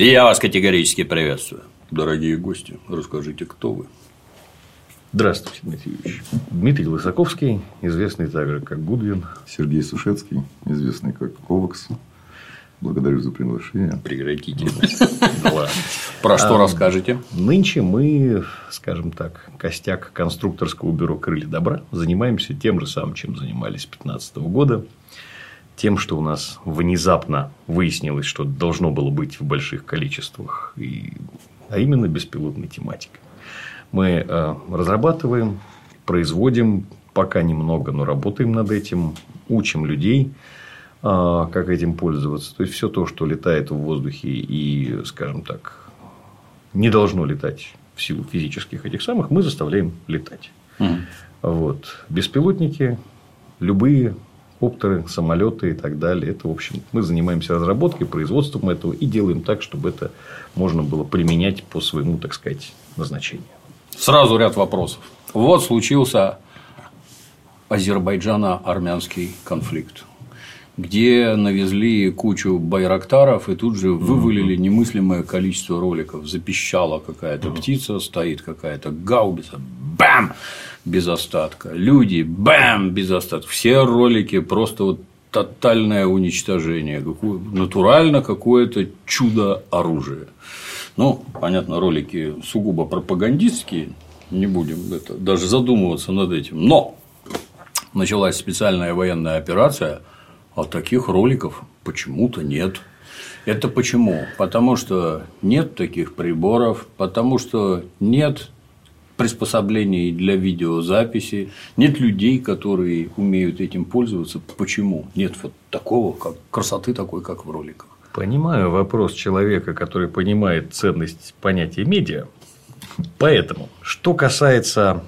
И я вас категорически приветствую. Дорогие гости, расскажите, кто вы? Здравствуйте, Дмитрий Юрьевич. Дмитрий Лысаковский, известный также как Гудвин. Сергей Сушецкий, известный как Ковакс. Благодарю за приглашение. Прекратите. Про что расскажете? Нынче мы, скажем так, костяк конструкторского бюро «Крылья добра» занимаемся тем же самым, чем занимались с 2015 года. Тем, что у нас внезапно выяснилось, что должно было быть в больших количествах, и... а именно беспилотной тематикой. Мы э, разрабатываем, производим, пока немного, но работаем над этим, учим людей, а, как этим пользоваться. То есть, все то, что летает в воздухе и, скажем так, не должно летать в силу физических этих самых, мы заставляем летать. Угу. Вот. Беспилотники, любые коптеры, самолеты и так далее. Это, в общем, мы занимаемся разработкой, производством этого и делаем так, чтобы это можно было применять по своему, так сказать, назначению. Сразу ряд вопросов. Вот случился Азербайджано-армянский конфликт где навезли кучу байрактаров и тут же вывалили немыслимое количество роликов. Запищала какая-то птица, стоит какая-то гаубица, бам, без остатка. Люди, бам, без остатка. Все ролики просто вот тотальное уничтожение, натурально какое-то чудо оружия. Ну, понятно, ролики сугубо пропагандистские, не будем это, даже задумываться над этим. Но началась специальная военная операция, а таких роликов почему-то нет. Это почему? Потому что нет таких приборов, потому что нет приспособлений для видеозаписи, нет людей, которые умеют этим пользоваться. Почему? Нет вот такого, как красоты такой, как в роликах. Понимаю вопрос человека, который понимает ценность понятия медиа. Поэтому, что касается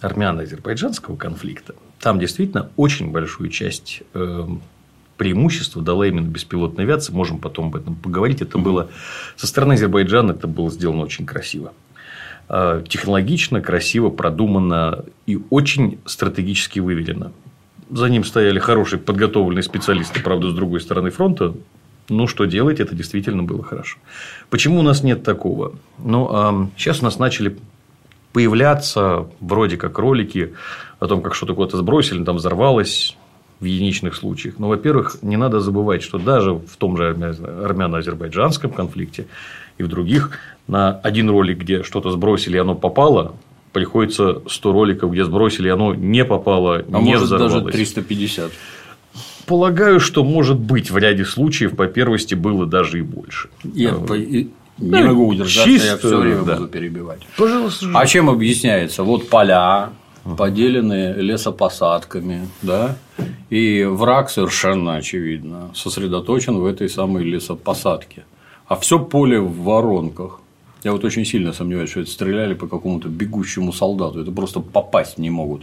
армяно-азербайджанского конфликта, там действительно очень большую часть эм, преимущества дала именно беспилотная авиация. Можем потом об этом поговорить. Это было со стороны Азербайджана это было сделано очень красиво. Э, технологично, красиво, продумано и очень стратегически выведено. За ним стояли хорошие подготовленные специалисты, правда, с другой стороны фронта. Ну, что делать, это действительно было хорошо. Почему у нас нет такого? Ну, сейчас у нас начали появляться вроде как ролики о том, как что-то куда-то сбросили, там взорвалось в единичных случаях. Но, во-первых, не надо забывать, что даже в том же армяно-азербайджанском конфликте и в других на один ролик, где что-то сбросили, и оно попало, приходится 100 роликов, где сбросили, и оно не попало, а не может взорвалось. даже 350. Полагаю, что может быть в ряде случаев по первости было даже и больше. Я. не да, могу удержаться, чисто, я все время да. буду перебивать. Пожалуйста. А чем объясняется? Вот поля, поделены лесопосадками, да, и враг совершенно очевидно сосредоточен в этой самой лесопосадке. А все поле в воронках. Я вот очень сильно сомневаюсь, что это стреляли по какому-то бегущему солдату. Это просто попасть не могут.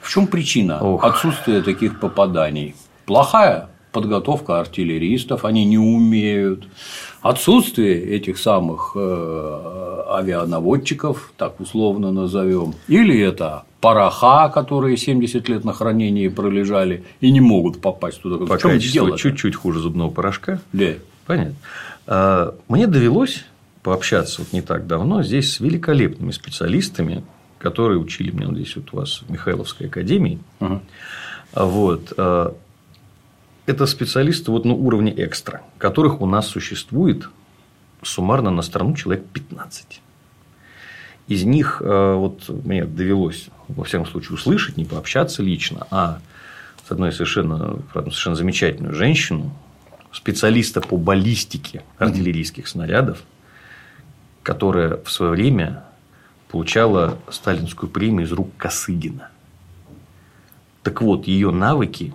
В чем причина Ох. отсутствия таких попаданий? Плохая подготовка артиллеристов, они не умеют. Отсутствие этих самых э, авианаводчиков, так условно назовем, или это пороха, которые 70 лет на хранении пролежали и не могут попасть туда. По качеству чуть-чуть хуже зубного порошка. Да. Понятно. А, мне довелось пообщаться вот не так давно здесь с великолепными специалистами, которые учили меня вот здесь вот у вас в Михайловской академии. Угу. Вот. Это специалисты вот на уровне экстра, которых у нас существует суммарно на страну человек 15. Из них а, вот мне довелось, во всяком случае, услышать, не пообщаться лично, а с одной совершенно, правда, совершенно замечательную женщину, специалиста по баллистике артиллерийских снарядов, которая в свое время получала сталинскую премию из рук Косыгина. Так вот, ее навыки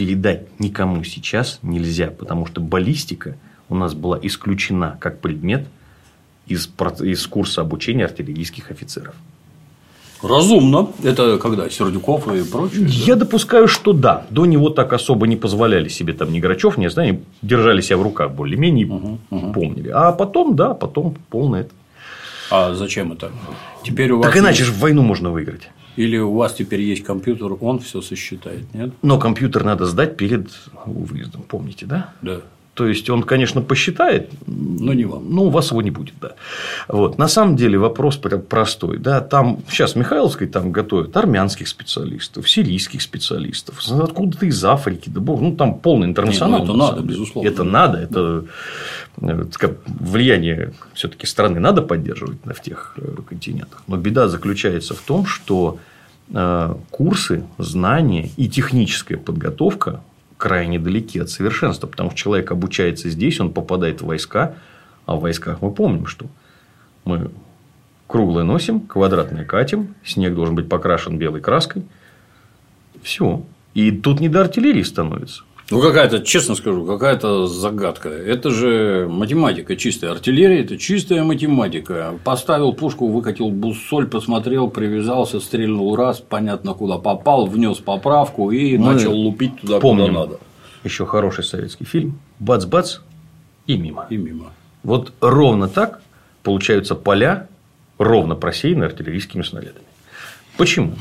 передать никому сейчас нельзя, потому что баллистика у нас была исключена как предмет из, из курса обучения артиллерийских офицеров. Разумно. Это когда? Сердюков и прочее? Я да? допускаю, что да. До него так особо не позволяли себе там ни Грачев, не знаю, держали себя в руках более-менее, угу, угу. помнили. А потом, да, потом полное это. А зачем это? Теперь у вас. Так иначе же войну можно выиграть. Или у вас теперь есть компьютер, он все сосчитает, нет? Но компьютер надо сдать перед выездом, помните, да? Да. То есть он, конечно, посчитает, но не вам. Ну, у вас его не будет, да. Вот. На самом деле вопрос простой. Да. Там сейчас Михайловской там готовят армянских специалистов, сирийских специалистов, откуда-то из Африки, да бог, ну там полный интернационал. Нет, ну, это надо, безусловно. Это надо, это влияние все-таки страны надо поддерживать в тех э, континентах. Но беда заключается в том, что э, курсы, знания и техническая подготовка крайне далеки от совершенства, потому что человек обучается здесь, он попадает в войска, а в войсках мы помним, что мы круглое носим, квадратное катим, снег должен быть покрашен белой краской. Все. И тут не до артиллерии становится. Ну, какая-то, честно скажу, какая-то загадка. Это же математика чистая. Артиллерия – это чистая математика. Поставил пушку, выкатил буссоль, посмотрел, привязался, стрельнул раз, понятно, куда попал, внес поправку и Мы начал лупить туда, помним куда надо. Еще хороший советский фильм. Бац-бац и мимо. И мимо. Вот ровно так получаются поля, ровно просеяны артиллерийскими снарядами. Почему?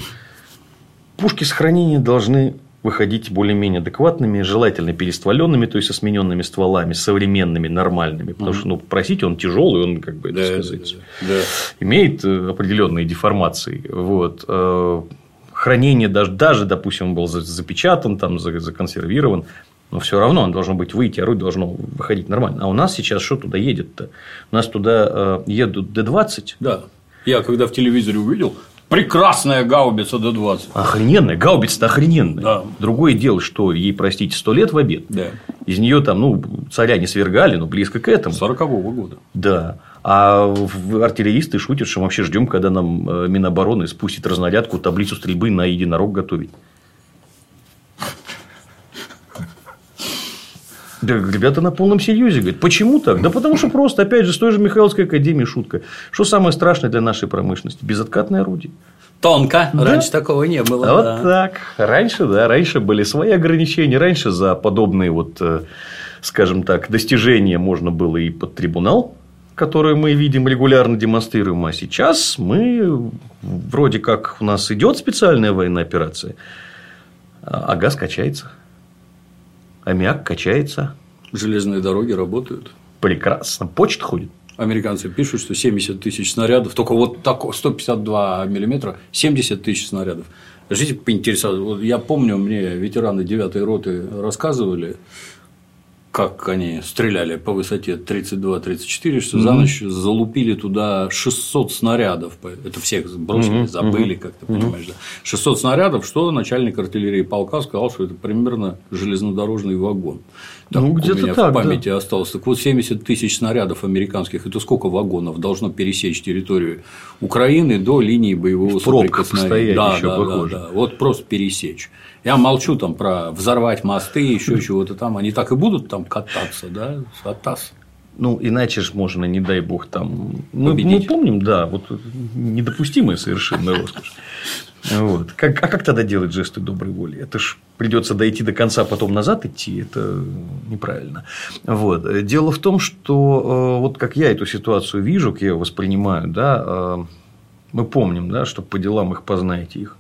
Пушки с хранения должны выходить более-менее адекватными, желательно перестволенными, то есть со смененными стволами, современными, нормальными. Потому что ну, просить он тяжелый, он как бы, да, сказать, да, да. имеет э, определенные деформации. Вот. Э, хранение даже, даже, допустим, он был запечатан, там, законсервирован, но все равно он должен быть выйти, орудие должно выходить нормально. А у нас сейчас что туда едет-то? У нас туда э, едут Д-20. Да. Я когда в телевизоре увидел, Прекрасная гаубица Д-20. Охрененная. Гаубица-то охрененная. Да. Другое дело, что ей, простите, сто лет в обед. Да. Из нее там, ну, царя не свергали, но близко к этому. 40-го года. Да. А артиллеристы шутят, что мы вообще ждем, когда нам э, Минобороны спустит разнарядку, таблицу стрельбы на единорог готовить. Да, ребята на полном серьезе говорят, почему так? Да потому что просто, опять же, с той же Михайловской академии шутка. Что самое страшное для нашей промышленности? Безоткатное орудие. Тонко. Да? Раньше такого не было. Вот да. так. Раньше, да, раньше были свои ограничения. Раньше за подобные вот, э, скажем так, достижения можно было и под трибунал которые мы видим регулярно демонстрируем, а сейчас мы вроде как у нас идет специальная военная операция, а газ качается аммиак качается. Железные дороги работают. Прекрасно. Почта ходит. Американцы пишут, что 70 тысяч снарядов, только вот так, 152 миллиметра, 70 тысяч снарядов. Жите поинтересоваться. Вот я помню, мне ветераны 9 роты рассказывали, как они стреляли по высоте 32-34, что mm-hmm. за ночь залупили туда 600 снарядов. Это всех бросили, mm-hmm. забыли, как ты понимаешь. Да. 600 снарядов, что начальник артиллерии полка сказал, что это примерно железнодорожный вагон. Так, ну, где-то у меня так, в памяти да. осталось. Так вот, 70 тысяч снарядов американских, это сколько вагонов должно пересечь территорию Украины до линии боевого соприкосновения? Да, да, да, да, вот просто пересечь. Я молчу там про взорвать мосты, еще чего-то там. Они так и будут там кататься, да, Атас. Ну, иначе же можно, не дай бог, там. Мы, мы помним, да, вот недопустимая совершенно роскошь. Вот. Как, а как тогда делать жесты доброй воли? Это ж придется дойти до конца, потом назад идти. Это неправильно. Вот. Дело в том, что э, вот как я эту ситуацию вижу, как я ее воспринимаю, да, э, мы помним, да, что по делам их познаете их.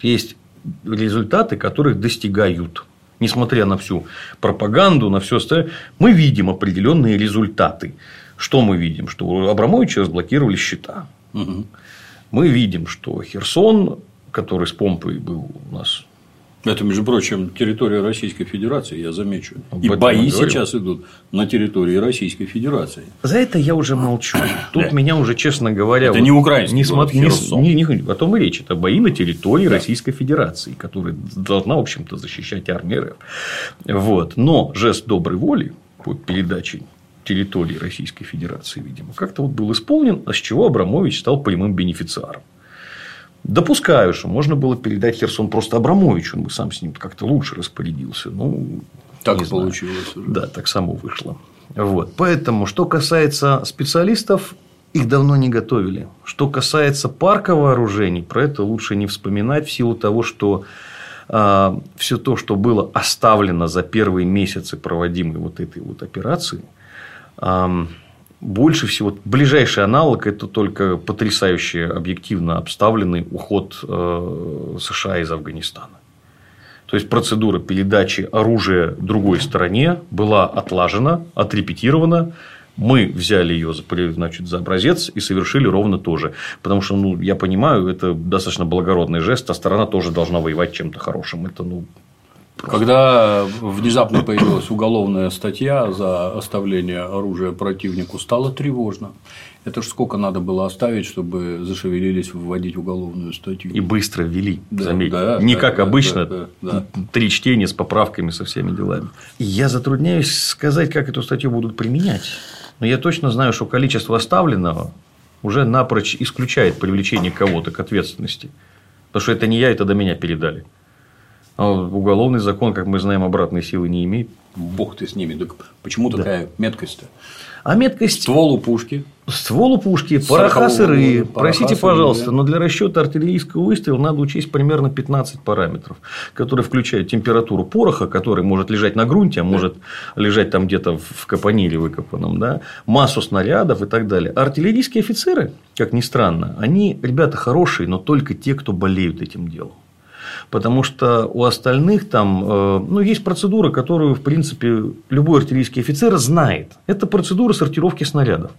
Есть результаты, которых достигают. Несмотря на всю пропаганду, на все остальное, мы видим определенные результаты. Что мы видим? Что у Абрамовича разблокировали счета. Угу. Мы видим, что Херсон, который с помпой был у нас это, между прочим, территория Российской Федерации, я замечу. Об и бои сейчас идут на территории Российской Федерации. За это я уже молчу. Тут да. меня уже, честно говоря, это вот не украинский не не, не, не, о том и речь. Это бои на территории да. Российской Федерации, которые должна, в общем-то, защищать армия РФ. Вот. Но жест доброй воли по передаче территории Российской Федерации, видимо, как-то вот был исполнен, а с чего Абрамович стал прямым бенефициаром. Допускаю, что можно было передать Херсон просто Абрамовичу, он бы сам с ним как-то лучше распорядился. Ну, так получилось уже. Да, так само вышло. Вот. Поэтому, что касается специалистов, их давно не готовили. Что касается парка вооружений, про это лучше не вспоминать в силу того, что э, все то, что было оставлено за первые месяцы проводимой вот этой вот операции, э, больше всего ближайший аналог это только потрясающе объективно обставленный уход э, США из Афганистана. То есть процедура передачи оружия другой стороне была отлажена, отрепетирована. Мы взяли ее значит, за образец и совершили ровно то же. Потому что, ну, я понимаю, это достаточно благородный жест, а сторона тоже должна воевать чем-то хорошим. Это, ну, когда внезапно появилась уголовная статья за оставление оружия противнику, стало тревожно. Это ж сколько надо было оставить, чтобы зашевелились вводить уголовную статью. И быстро ввели, да, заметьте. Да, Не да, как да, обычно, да, да, да. три чтения с поправками, со всеми делами. Я затрудняюсь сказать, как эту статью будут применять. Но я точно знаю, что количество оставленного уже напрочь исключает привлечение кого-то к ответственности. Потому что это не я, это до меня передали. А уголовный закон, как мы знаем, обратной силы не имеет. Бог ты с ними. Так почему да. такая меткость-то? А меткость... Ствол у пушки. Ствол у пушки, пороха сырые. Простите, пожалуйста, да. но для расчета артиллерийского выстрела надо учесть примерно 15 параметров, которые включают температуру пороха, который может лежать на грунте, а может лежать там где-то в капониле выкопанном, да, массу снарядов и так далее. А артиллерийские офицеры, как ни странно, они ребята хорошие, но только те, кто болеют этим делом потому что у остальных там э, ну, есть процедура, которую, в принципе, любой артиллерийский офицер знает. Это процедура сортировки снарядов.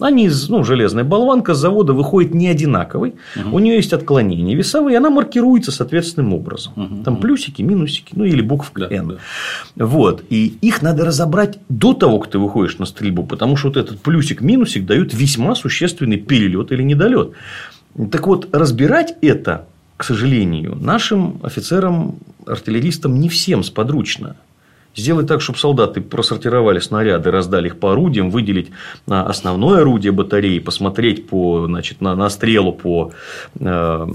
Они из ну, железная болванка с завода выходит не одинаковой, угу. у нее есть отклонения весовые, она маркируется соответственным образом. Угу. Там плюсики, минусики, ну или буковка да, N. Да. Вот. И их надо разобрать до того, как ты выходишь на стрельбу, потому что вот этот плюсик, минусик дают весьма существенный перелет или недолет. Так вот, разбирать это к сожалению, нашим офицерам, артиллеристам не всем сподручно. Сделать так, чтобы солдаты просортировали снаряды, раздали их по орудиям, выделить основное орудие батареи, посмотреть по, значит, на, на стрелу по э,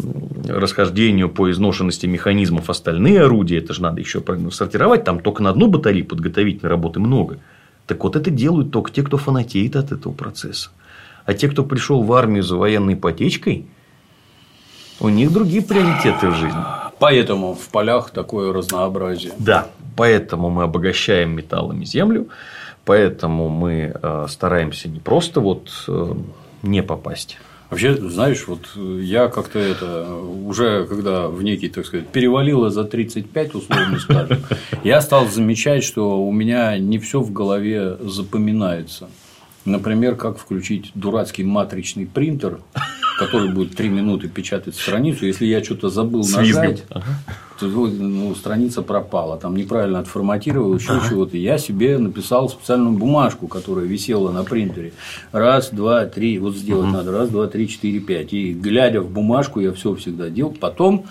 расхождению, по изношенности механизмов остальные орудия. Это же надо еще сортировать. Там только на одну батарею подготовительной работы много. Так вот, это делают только те, кто фанатеет от этого процесса. А те, кто пришел в армию за военной ипотечкой – у них другие приоритеты в жизни. Поэтому в полях такое разнообразие. Да, поэтому мы обогащаем металлами землю, поэтому мы э, стараемся не просто вот э, не попасть. Вообще, знаешь, вот я как-то это уже когда в некий, так сказать, перевалило за 35 условно скажем, я стал замечать, что у меня не все в голове запоминается. Например, как включить дурацкий матричный принтер, который будет 3 минуты печатать страницу. Если я что-то забыл нажать, ага. то ну, страница пропала. Там неправильно отформатировал, еще ага. чего-то. Я себе написал специальную бумажку, которая висела на принтере. Раз, два, три. Вот сделать угу. надо. Раз, два, три, четыре, пять. И глядя в бумажку, я все всегда делал. Потом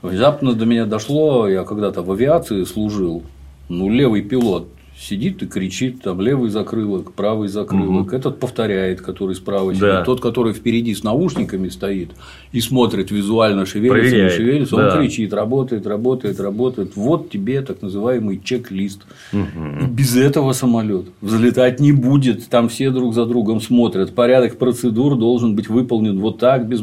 внезапно до меня дошло, я когда-то в авиации служил. Ну, левый пилот сидит и кричит, там левый закрылок, правый закрылок, угу. этот повторяет, который справа сидит, да. тот, который впереди с наушниками стоит и смотрит визуально, шевелится, Проверяет. не шевелится, да. он кричит, работает, работает, работает. Вот тебе так называемый чек-лист. Угу. Без этого самолет взлетать не будет. Там все друг за другом смотрят. Порядок процедур должен быть выполнен вот так, без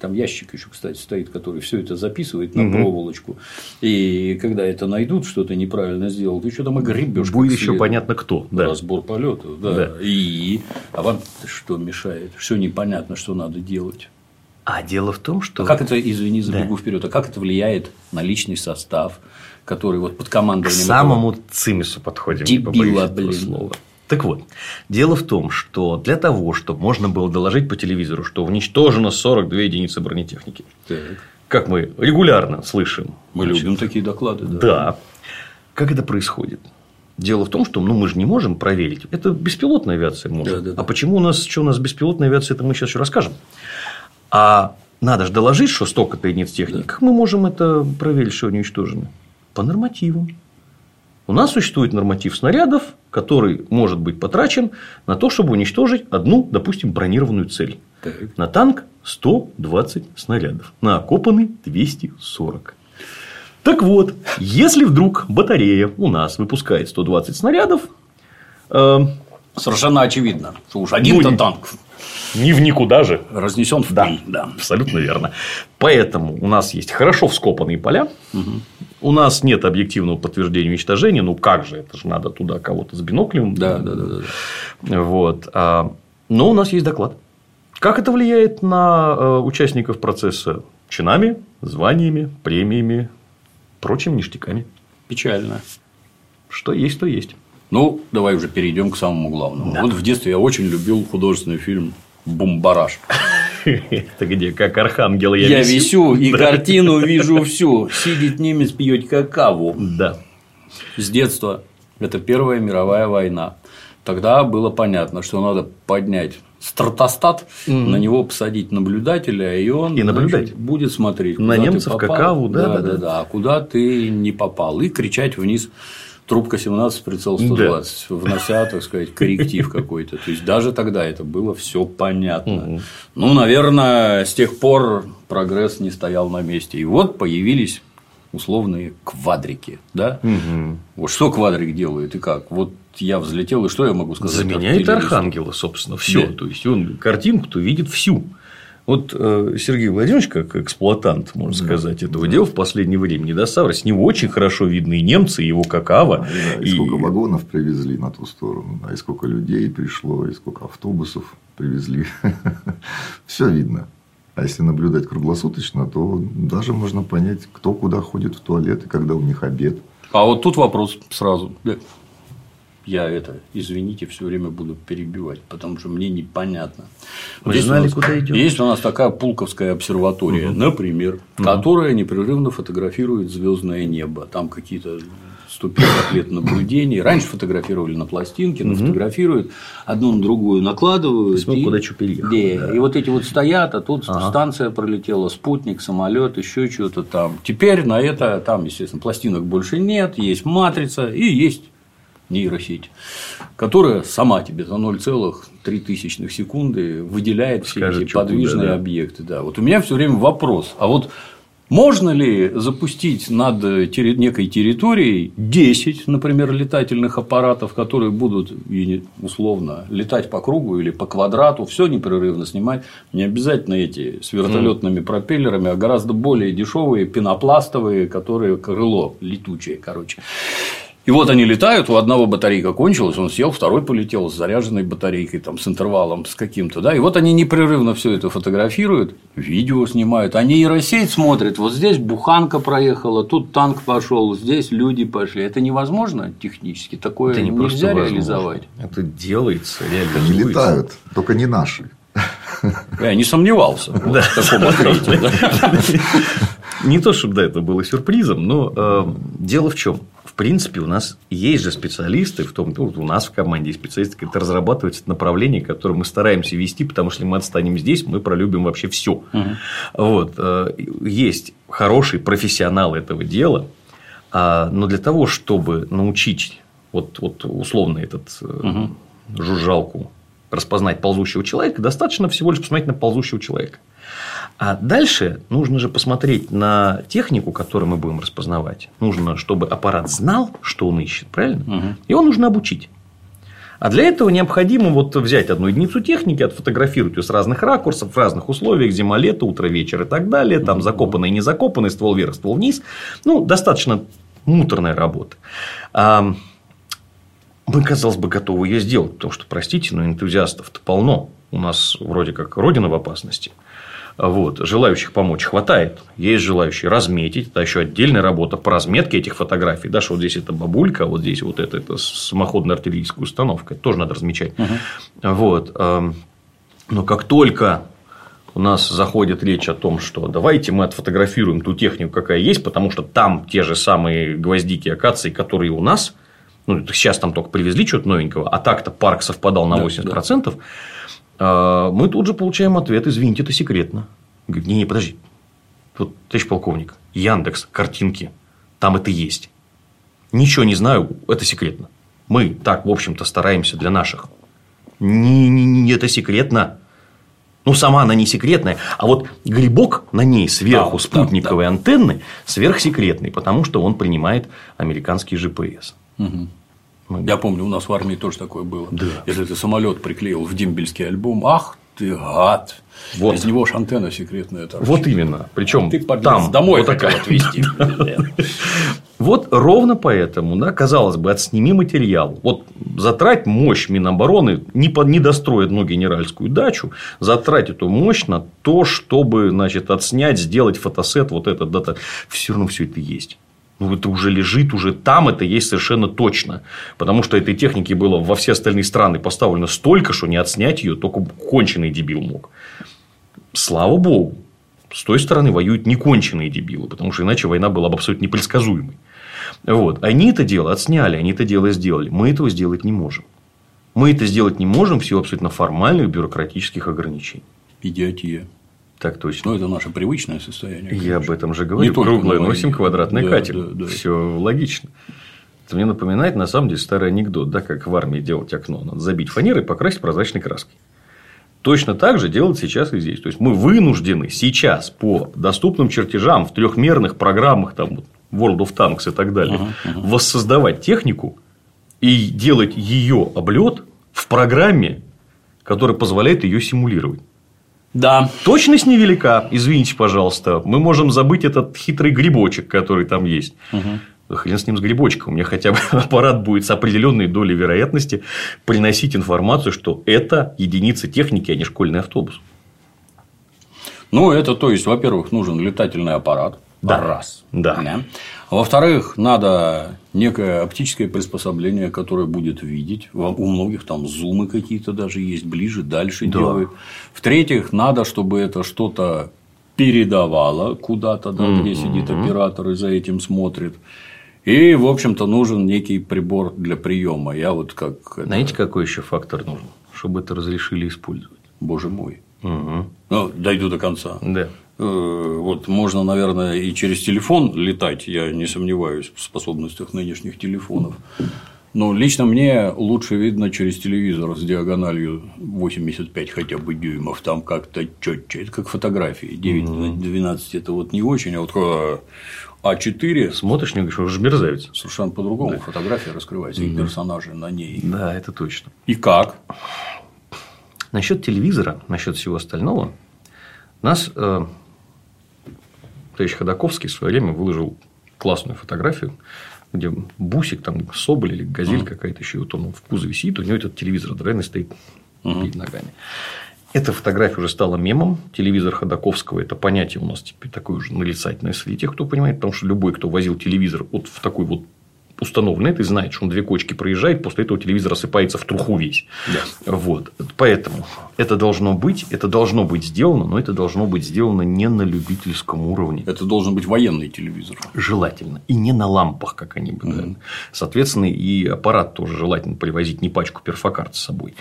там ящик еще, кстати, стоит, который все это записывает на угу. проволочку. И когда это найдут, что ты неправильно сделал, ты еще там и гребешь. Будет еще понятно кто. Да. Разбор полетов. Да. да. И а вам что мешает? Все непонятно, что надо делать. А дело в том, что. А как это, извини, забегу да. вперед, а как это влияет на личный состав, который вот под командованием. К самому этого... цимису подходим. Дебила, блин. Слова. Так вот, дело в том, что для того, чтобы можно было доложить по телевизору, что уничтожено 42 единицы бронетехники, так. как мы регулярно слышим. Мы значит, любим такие доклады. Да. да. Как это происходит? Дело в том, что ну, мы же не можем проверить. Это беспилотная авиация может. Да, да, да. А почему у нас, что у нас беспилотная авиация, это мы сейчас еще расскажем. А надо же доложить, что столько-то единиц техники. Да. Как мы можем это проверить, что они уничтожены? По нормативам. У нас существует норматив снарядов, который может быть потрачен на то, чтобы уничтожить одну, допустим, бронированную цель. Так. На танк 120 снарядов, на окопанный 240. Так вот, если вдруг батарея у нас выпускает 120 снарядов, э, совершенно очевидно, что уж один-то ну, танк ни в никуда же. Разнесен в да, пыль. Да, абсолютно верно. Поэтому у нас есть хорошо вскопанные поля. Угу. У нас нет объективного подтверждения уничтожения. Ну как же, это же надо туда кого-то с биноклем. Да, да, да, да. Вот. А, но у нас есть доклад. Как это влияет на э, участников процесса чинами, званиями, премиями, прочим ништяками. Печально. Что есть, то есть. Ну, давай уже перейдем к самому главному. Да. Вот в детстве я очень любил художественный фильм Бумбараш. Это где, как архангел я, я висю. и картину вижу всю. Сидит немец, пьет какаву. Да. С детства. Это Первая мировая война. Тогда было понятно, что надо поднять стратостат, угу. на него посадить наблюдателя, и он и наблюдать. Значит, будет смотреть. На немцев, какаву, да, да, да, да, а куда ты не попал, и кричать вниз трубка 17, прицел 120, да. внося, так сказать, корректив какой-то. То есть даже тогда это было все понятно. Угу. Ну, наверное, с тех пор прогресс не стоял на месте. И вот появились условные квадрики, да? Угу. Вот что квадрик делает и как? Вот я взлетел, и что я могу сказать? Заменяет архангела, собственно, все. Да. То есть он картинку-то видит всю. Вот э, Сергей Владимирович, как эксплуатант, можно сказать, этого да. дела в последнее время недосавр, с него очень хорошо видны и немцы, и его какава. Да, и, и сколько вагонов привезли на ту сторону, да, и сколько людей пришло, и сколько автобусов привезли. Все видно. А если наблюдать круглосуточно, то даже можно понять, кто куда ходит в туалет и когда у них обед. А вот тут вопрос сразу я это, извините, все время буду перебивать, потому что мне непонятно. Вы Здесь знали, нас, куда идем? Есть у нас такая Пулковская обсерватория, угу. например, угу. которая непрерывно фотографирует звездное небо. Там какие-то 150 лет наблюдений. Раньше фотографировали на пластинке, но угу. фотографируют, одну на другую накладывают. Посмотри, и, куда что переехал. Да, да. И вот эти вот стоят, а тут ага. станция пролетела, спутник, самолет, еще что-то там. Теперь на это там, естественно, пластинок больше нет, есть матрица и есть нейросеть, которая сама тебе за 0,3 секунды выделяет все Скажет, эти подвижные куда, да. объекты. Да. Вот у меня все время вопрос. А вот можно ли запустить над некой территорией 10, например, летательных аппаратов, которые будут условно летать по кругу или по квадрату, все непрерывно снимать? Не обязательно эти с вертолетными пропеллерами, а гораздо более дешевые пенопластовые, которые крыло летучее, короче. И вот они летают, у одного батарейка кончилась, он сел, второй полетел с заряженной батарейкой, там, с интервалом, с каким-то, да, и вот они непрерывно все это фотографируют, видео снимают, они нейросеть смотрят, вот здесь буханка проехала, тут танк пошел, здесь люди пошли. Это невозможно технически, такое это не нельзя реализовать. Это делается, реализуется. Они летают, только не наши. Я не сомневался в таком ответе. Не то, чтобы да, это было сюрпризом, но э, дело в чем? В принципе, у нас есть же специалисты, в том, ну, у нас в команде есть специалисты, которые разрабатывают это направление, которое мы стараемся вести, потому что если мы отстанем здесь, мы пролюбим вообще все. Угу. Вот. Э, есть хорошие профессионалы этого дела, а, но для того, чтобы научить вот, вот условно этот угу. жужжалку распознать ползущего человека, достаточно всего лишь посмотреть на ползущего человека. А дальше нужно же посмотреть на технику, которую мы будем распознавать. Нужно, чтобы аппарат знал, что он ищет, правильно? Угу. Его нужно обучить. А для этого необходимо вот взять одну единицу техники, отфотографировать ее с разных ракурсов, в разных условиях, зима, лето, утро, вечер и так далее, там закопанный, не закопанный, ствол вверх, ствол вниз. Ну, достаточно муторная работа. Мы, казалось бы, готовы ее сделать, потому что, простите, но энтузиастов-то полно. У нас вроде как родина в опасности. Вот. Желающих помочь хватает. Есть желающие разметить. Это еще отдельная работа по разметке этих фотографий. Да, что вот здесь это бабулька, а вот здесь вот это, это самоходная артиллерийская установка. Это тоже надо размечать. Угу. Вот. Но как только у нас заходит речь о том, что давайте мы отфотографируем ту технику, какая есть, потому что там те же самые гвоздики, акации, которые у нас, ну, сейчас там только привезли что-то новенького, а так-то парк совпадал на 80%, да, да. Мы тут же получаем ответ, извините, это секретно. Говорит, не, не, подожди. Вот, товарищ полковник, Яндекс, картинки, там это есть. Ничего не знаю, это секретно. Мы так, в общем-то, стараемся для наших. Не, не, не, это секретно. Ну, сама она не секретная, а вот грибок на ней сверху да, спутниковой да, да. антенны сверхсекретный, потому что он принимает американский GPS. Угу. Я помню, у нас в армии тоже такое было. Да. Если ты самолет приклеил в дембельский альбом, ах ты гад. Вот. Из него ж антенна секретная. Торчит. Вот именно. Причем ты там домой вот такая отвезти. Вот ровно поэтому, да, казалось бы, отсними материал. Вот затрать мощь Минобороны, не, по, не достроит ну, генеральскую дачу, затрать эту мощь на то, чтобы значит, отснять, сделать фотосет, вот это, да, все равно все это есть. Ну, это уже лежит, уже там это есть совершенно точно. Потому что этой техники было во все остальные страны поставлено столько, что не отснять ее только конченый дебил мог. Слава богу, с той стороны воюют неконченные дебилы, потому что иначе война была бы абсолютно непредсказуемой. Вот. Они это дело отсняли, они это дело сделали. Мы этого сделать не можем. Мы это сделать не можем в силу абсолютно формальных бюрократических ограничений. Идиотия. Так точно. Ну, это наше привычное состояние. Я об этом же говорю. Круглое носим, квадратный да, катер. Да, да. Все логично. Это мне напоминает, на самом деле, старый анекдот, да, как в армии делать окно. Надо забить фанерой и покрасить прозрачной краской. Точно так же делать сейчас и здесь. То есть мы вынуждены сейчас по доступным чертежам в трехмерных программах там World of Tanks и так далее uh-huh, uh-huh. воссоздавать технику и делать ее облет в программе, которая позволяет ее симулировать. Да. Точность невелика, извините, пожалуйста. Мы можем забыть этот хитрый грибочек, который там есть. Угу. Хрен с ним с грибочком. У меня хотя бы аппарат будет с определенной долей вероятности приносить информацию, что это единица техники, а не школьный автобус. Ну, это то есть, во-первых, нужен летательный аппарат. Да. Раз. Да. да. Во-вторых, надо некое оптическое приспособление, которое будет видеть. У многих там зумы какие-то даже есть, ближе, дальше да. делают. В-третьих, надо, чтобы это что-то передавало куда-то, да, mm-hmm. где сидит оператор и за этим смотрит. И, в общем-то, нужен некий прибор для приема. Я вот как. Знаете, какой еще фактор нужен, чтобы это разрешили использовать? Боже мой. Угу. Ну, дойду до конца. Да. Э, вот можно, наверное, и через телефон летать, я не сомневаюсь в способностях нынешних телефонов. Но лично мне лучше видно через телевизор с диагональю 85 хотя бы дюймов, там как-то четче. Это как фотографии. 9 на 12 это вот не очень, а вот А4. Смотришь, не говоришь, уже мерзавец. Совершенно по-другому да. фотография раскрывается, и персонажи на ней. Да, это точно. И как? Насчет телевизора, насчет всего остального, нас э, товарищ Ходаковский в свое время выложил классную фотографию, где бусик, там соболь или газель uh-huh. какая-то еще, вот он в кузове сидит, у него этот телевизор здоровенный стоит uh-huh. перед ногами. Эта фотография уже стала мемом. Телевизор Ходаковского – это понятие у нас теперь такое уже нарицательное среди тех, кто понимает, потому что любой, кто возил телевизор вот в такой вот установленный, ты знаешь, что он две кочки проезжает, после этого телевизор рассыпается в труху весь. Да. Вот. Поэтому это должно быть, это должно быть сделано, но это должно быть сделано не на любительском уровне. Это должен быть военный телевизор. Желательно. И не на лампах, как они бы. Угу. Соответственно, и аппарат тоже желательно привозить не пачку перфокарт с собой.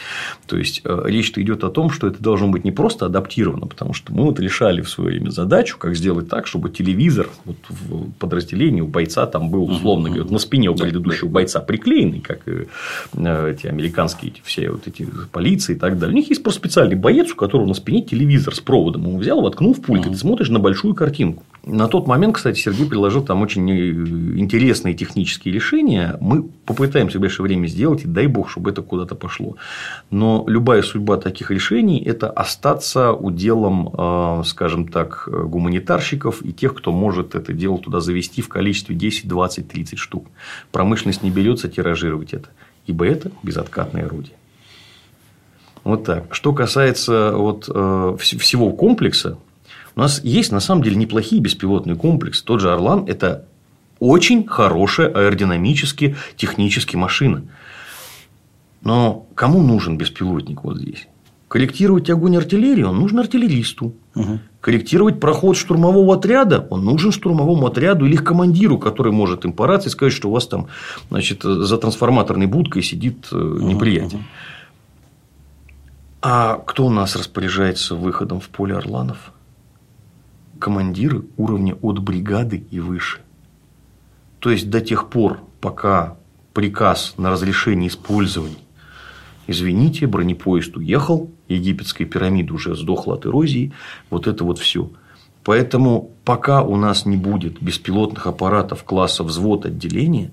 То есть э, речь-то идет о том, что это должно быть не просто адаптировано, потому что мы вот решали в свое время задачу, как сделать так, чтобы телевизор вот в подразделении у бойца там был, условно говоря, на спине у предыдущего бойца приклеенный, как э, эти американские эти, все вот эти полиции и так далее. У них есть просто специальный боец, у которого на спине телевизор с проводом. Он взял, воткнул в пульт, и ты смотришь на большую картинку. На тот момент, кстати, Сергей приложил там очень э, интересные технические решения. Мы попытаемся в ближайшее время сделать, и дай бог, чтобы это куда-то пошло. Но любая судьба таких решений – это остаться уделом, э, скажем так, гуманитарщиков и тех, кто может это дело туда завести в количестве 10, 20, 30 штук. Промышленность не берется тиражировать это, ибо это безоткатное орудие. Вот так. Что касается вот, э, всего комплекса, у нас есть на самом деле неплохие беспилотные комплексы. Тот же Орлан – это очень хорошая аэродинамически, технически машина. Но кому нужен беспилотник вот здесь? Корректировать огонь артиллерии он нужен артиллеристу. Угу. Корректировать проход штурмового отряда он нужен штурмовому отряду или их командиру, который может им по рации сказать, что у вас там значит, за трансформаторной будкой сидит э, неприятель. Угу. А кто у нас распоряжается выходом в поле Орланов? Командиры уровня от бригады и выше. То есть до тех пор, пока приказ на разрешение использования Извините, бронепоезд уехал, египетская пирамида уже сдохла от эрозии, вот это вот все. Поэтому пока у нас не будет беспилотных аппаратов класса взвод отделения,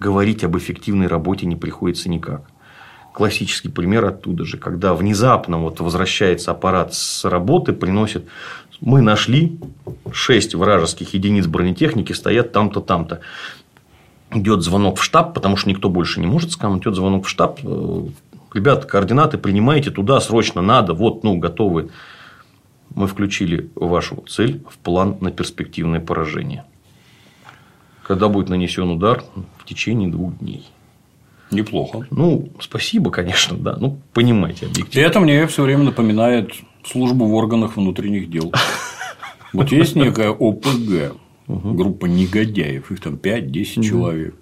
говорить об эффективной работе не приходится никак. Классический пример оттуда же, когда внезапно вот возвращается аппарат с работы, приносит мы нашли 6 вражеских единиц бронетехники, стоят там-то, там-то. Идет звонок в штаб, потому что никто больше не может сказать, идет звонок в штаб, э, ребята, координаты принимайте туда, срочно надо, вот, ну, готовы. Мы включили вашу цель в план на перспективное поражение. Когда будет нанесен удар в течение двух дней. Неплохо. Ну, спасибо, конечно, да. Ну, понимаете, И объективно. это мне все время напоминает службу в органах внутренних дел. Вот есть некая ОПГ, группа негодяев, их там 5-10 человек.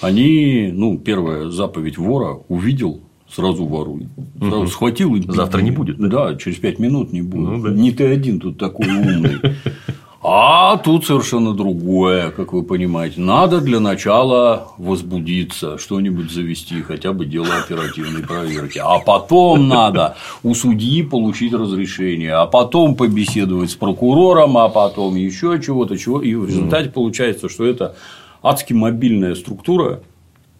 Они, ну, первая заповедь вора увидел, сразу воруй. Сразу схватил и Завтра не будет, Да, через 5 минут не будет. Ну да. Не ты один тут такой умный. А тут совершенно другое, как вы понимаете. Надо для начала возбудиться, что-нибудь завести, хотя бы дело оперативной проверки. А потом надо у судьи получить разрешение, а потом побеседовать с прокурором, а потом еще чего-то, чего. И в результате получается, что это адски мобильная структура,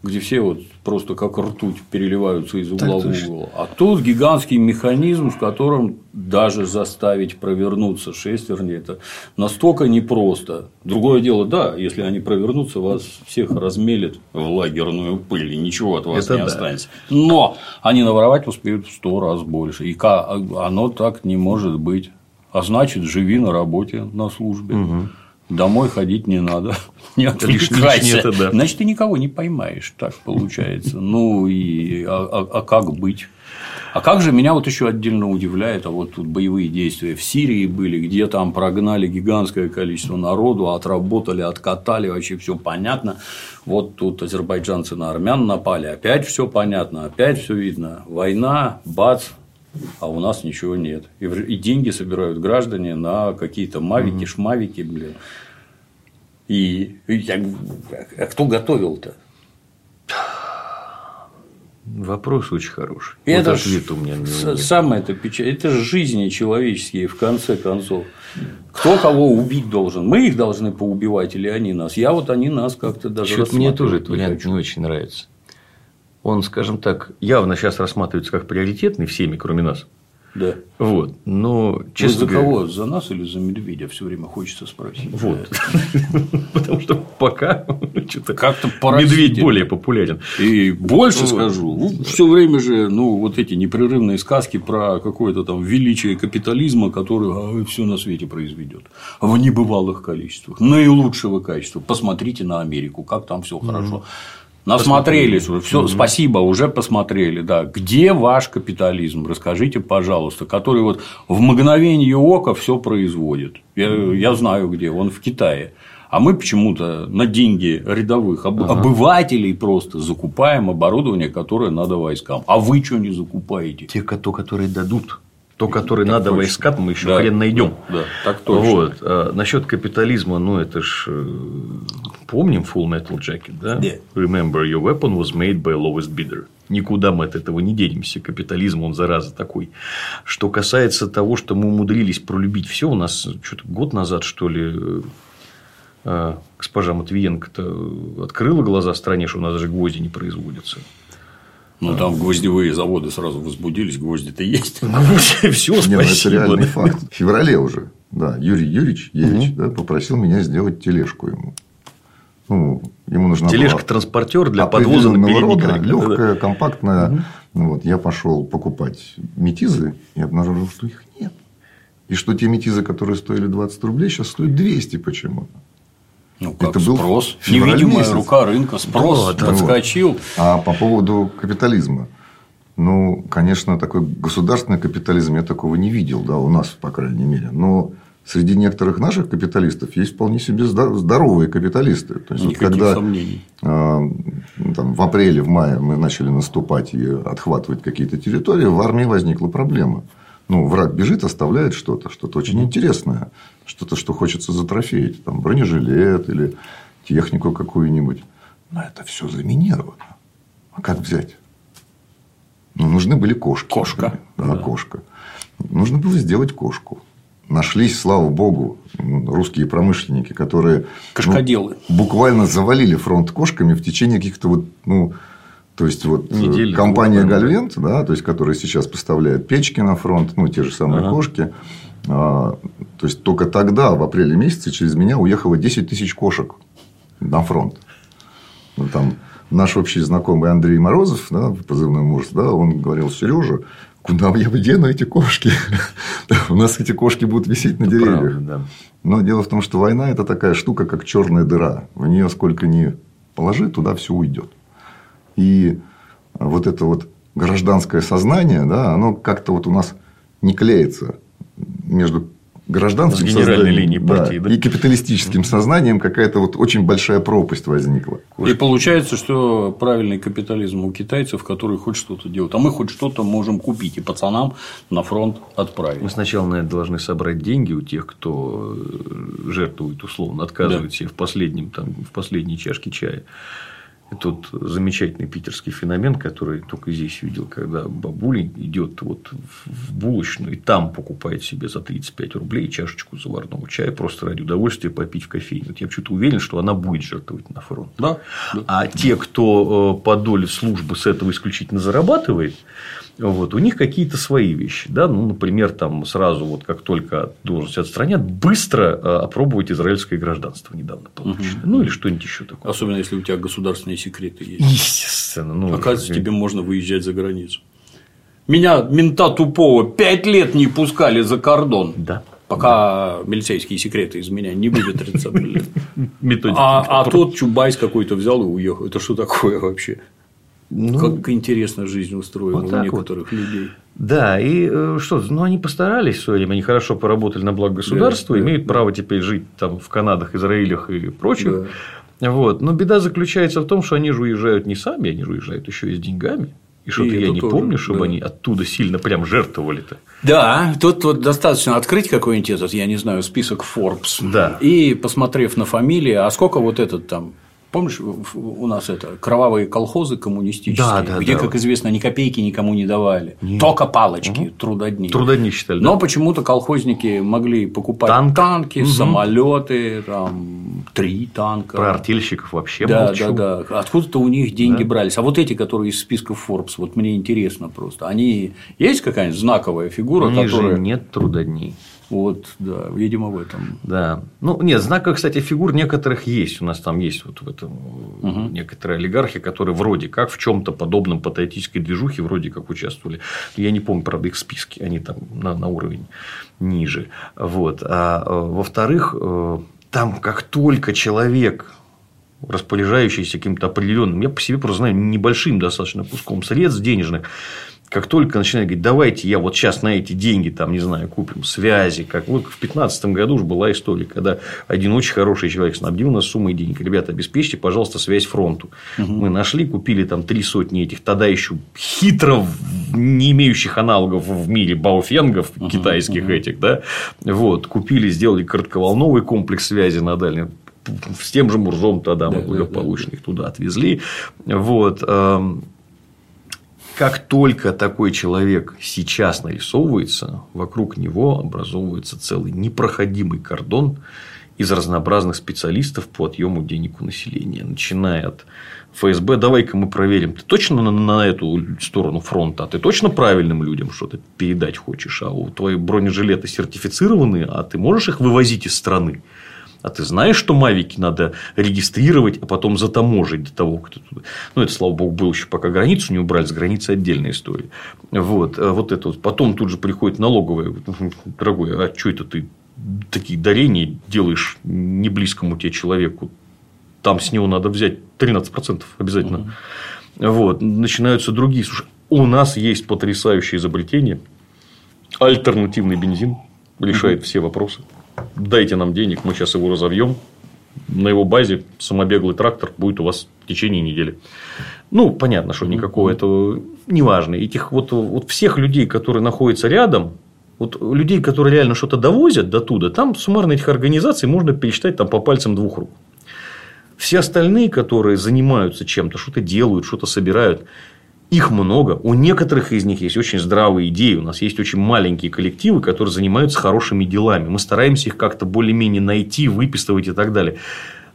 где все вот просто как ртуть переливаются из угла в угол. А тут гигантский механизм, в котором даже заставить провернуться шестерни это настолько непросто. Другое дело, да, если они провернутся, вас всех размелят в лагерную пыль, и ничего от вас Это не да. останется. Но они наворовать успеют в сто раз больше. И оно так не может быть. А значит, живи на работе, на службе. Домой ходить не надо. Не отвлекайся. это да. Значит, ты никого не поймаешь, так получается. Ну и а, а- а как быть? А как же меня вот еще отдельно удивляет, а вот тут боевые действия в Сирии были, где там прогнали гигантское количество народу, отработали, откатали, вообще все понятно. Вот тут азербайджанцы на армян напали, опять все понятно, опять все видно. Война, бац, а у нас ничего нет. И, и деньги собирают граждане на какие-то мавики, шмавики, блин. И, и я- а кто готовил-то? Вопрос очень хороший. Вот это ж ответ у меня самое это печаль. Это же жизни человеческие, в конце концов. Кто кого убить должен? Мы их должны поубивать или они нас? Я вот они нас как-то даже мне тоже этот вариант не очень нравится. Он, скажем так, явно сейчас рассматривается как приоритетный всеми, кроме нас. Да. Вот. Но, Вы честно за говоря, кого? За нас или за медведя? Все время хочется спросить. Вот. Потому что пока что-то Как-то медведь более популярен. И больше скажу, все время же, ну, вот эти непрерывные сказки про какое-то там величие капитализма, который все на свете произведет в небывалых количествах, наилучшего качества. Посмотрите на Америку, как там все хорошо. Насмотрелись уже, все, спасибо, уже посмотрели, да. Где ваш капитализм? Расскажите, пожалуйста, который вот в мгновение ока все производит. Я, я знаю где, он в Китае. А мы почему-то на деньги рядовых об- обывателей просто закупаем оборудование, которое надо войскам. А вы что не закупаете? Те, то, которые дадут. То, которое надо точно. войска, мы еще Да, хрен найдем. Да, да, так точно. Вот. А, насчет капитализма, ну это ж э, помним Full Metal Jacket, да? Да. Remember, your weapon was made by lowest bidder. Никуда мы от этого не денемся. Капитализм, он зараза такой. Что касается того, что мы умудрились пролюбить все, у нас что-то год назад, что ли, э, э, госпожа Матвиенко-то открыла глаза стране, что у нас даже гвозди не производятся. Ну, там гвоздевые заводы сразу возбудились, гвозди-то есть. Все, Не, ну, это спасибо. реальный факт. В феврале уже, да, Юрий Юрьевич Евич, да, попросил меня сделать тележку ему. Ну, ему нужна Тележка-транспортер для подвоза на передниках. легкая, компактная. Ну, вот, я пошел покупать метизы и обнаружил, что их нет. И что те метизы, которые стоили 20 рублей, сейчас стоят 200 почему-то. Ну, как Это был спрос. февраль Невидимая месяц. рука рынка, спрос Да, подскочил. А по поводу капитализма. Ну, конечно, такой государственный капитализм я такого не видел, да, у нас, по крайней мере. Но среди некоторых наших капиталистов есть вполне себе здо- здоровые капиталисты. То есть, вот Никаких когда сомнений. а, ну, там, в апреле, в мае мы начали наступать и отхватывать какие-то территории, в армии возникла проблема. Ну, враг бежит, оставляет что-то, что-то очень интересное, что-то, что хочется затрофеить, там, бронежилет или технику какую-нибудь. Но это все заминировано. А как взять? Ну, нужны были кошки. Кошка. Да, Да. кошка. Нужно было сделать кошку. Нашлись, слава богу, русские промышленники, которые ну, буквально завалили фронт кошками в течение каких-то вот, ну, то есть вот э, Недели, компания наверное. Гальвент, да, то есть которая сейчас поставляет печки на фронт, ну те же самые Ага. кошки, а, то есть только тогда в апреле месяце через меня уехало 10 тысяч кошек на фронт. Ну, там наш общий знакомый Андрей Морозов, да, позывной Мурс, да, он говорил, Сережа, Куда я дену эти кошки? У нас эти кошки будут висеть на Это деревьях. правда, да. Но дело в том, что война это такая штука, как черная дыра. В нее сколько ни положи, туда все уйдет. И вот это вот гражданское сознание, да, оно как-то вот у нас не клеится между гражданским сознанием, линией партии, да? и капиталистическим сознанием какая-то вот очень большая пропасть возникла. И получается, что правильный капитализм у китайцев, которые хоть что-то делают. А мы хоть что-то можем купить и пацанам на фронт отправить. Мы сначала, наверное, должны собрать деньги у тех, кто э, жертвует условно, отказывает Да. себе в, последнем, там, в последней чашке чая. И тут замечательный питерский феномен, который только здесь видел, когда бабуля идет вот в- в булочную и там покупает себе за 35 рублей чашечку заварного чая просто ради удовольствия попить в кофейне. Вот я почему-то уверен, что она будет жертвовать на фронт. Да, да. А те, кто э, по доле службы с этого исключительно зарабатывает, вот, у них какие-то свои вещи. Да? Ну, например, там сразу, вот как только от должности отстранят, быстро э, опробовать израильское гражданство недавно полученное. Ну, или что-нибудь еще такое. Особенно, если у тебя государственные секреты есть. Естественно. Ну, Оказывается, тебе можно выезжать за границу. Меня, мента тупого, пять лет не пускали за кордон. Да. Пока милицейские секреты из меня не блин. Методики. А, а тот Чубайс какой-то взял и уехал. Это что такое вообще? Ну, как интересно жизнь устроена вот у некоторых людей. Да, и э, что, ну они постарались в свое время, они хорошо поработали на благо государства, Да, да, имеют право теперь жить там в Канадах, Израилях и прочих. Да. Вот. Но беда заключается в том, что они же уезжают не сами, они же уезжают еще и с деньгами. И что-то я не тоже, помню, чтобы да. они оттуда сильно прям жертвовали-то. Да, тут вот достаточно открыть какой-нибудь этот, я не знаю, список Forbes. Да. И посмотрев на фамилии, а сколько вот этот там. Помнишь, у нас это кровавые колхозы коммунистические, Да, да, где, да. как известно, ни копейки никому не давали, только палочки, трудодни. Трудодни считали. Но да. почему-то колхозники могли покупать Танк. танки, Мгм. самолеты, там три танка. Про артельщиков вообще Да, молчу. да, да. Откуда-то у них деньги Да. брались. А вот эти, которые из списков Forbes, вот мне интересно просто. Они есть какая-нибудь знаковая фигура, У них которая. же нет трудодней. Вот, да, видимо, в этом. Да. Ну, нет, знаков, кстати, фигур некоторых есть. У нас там есть вот в этом Мгм. некоторые олигархи, которые вроде как в чем-то подобном патриотической движухе вроде как участвовали. Я не помню, правда, их списки, они там на, на уровень ниже. Вот. А э, во-вторых, э, там как только человек распоряжающийся каким-то определенным, я по себе просто знаю, небольшим достаточно куском средств денежных, как только начинает говорить, давайте я вот сейчас на эти деньги, там, не знаю, купим связи, как вот в 2015 году уже была история, когда один очень хороший человек снабдил нас суммой денег, ребята, обеспечьте, пожалуйста, связь фронту. Мы нашли, купили там три сотни этих тогда еще хитро не имеющих аналогов в мире бауфенгов китайских этих, да, вот, купили, сделали коротковолновый комплекс связи на дальнем с тем же Мурзом тогда мы Да, да, благополучно их туда отвезли. Вот. Как только такой человек сейчас нарисовывается, вокруг него образовывается целый непроходимый кордон из разнообразных специалистов по отъему денег у населения, начиная от ФСБ, давай-ка мы проверим, ты точно на эту сторону фронта, а ты точно правильным людям что-то передать хочешь, а у твои бронежилеты сертифицированы, а ты можешь их вывозить из страны? А ты знаешь, что мавики надо регистрировать, а потом затаможить до того, кто туда. Ну, это, слава богу, было еще пока границу не убрали, с границы отдельная история. Вот, А вот это вот. Потом тут же приходит налоговая. Дорогой, а что это ты такие дарения делаешь не близкому тебе человеку? Там с него надо взять 13% обязательно. Вот. Начинаются другие. Слушай, у нас есть потрясающее изобретение. Альтернативный бензин решает все вопросы. Дайте нам денег, мы сейчас его разовьем. На его базе самобеглый трактор будет у вас в течение недели. Ну, понятно, что никакого этого не важно. Этих вот, вот всех людей, которые находятся рядом, вот людей, которые реально что-то довозят до туда, там суммарно этих организаций можно пересчитать там, по пальцам двух рук. Все остальные, которые занимаются чем-то, что-то делают, что-то собирают, их много. У некоторых из них есть очень здравые идеи. У нас есть очень маленькие коллективы, которые занимаются хорошими делами. Мы стараемся их как-то более-менее найти, выписывать и так далее.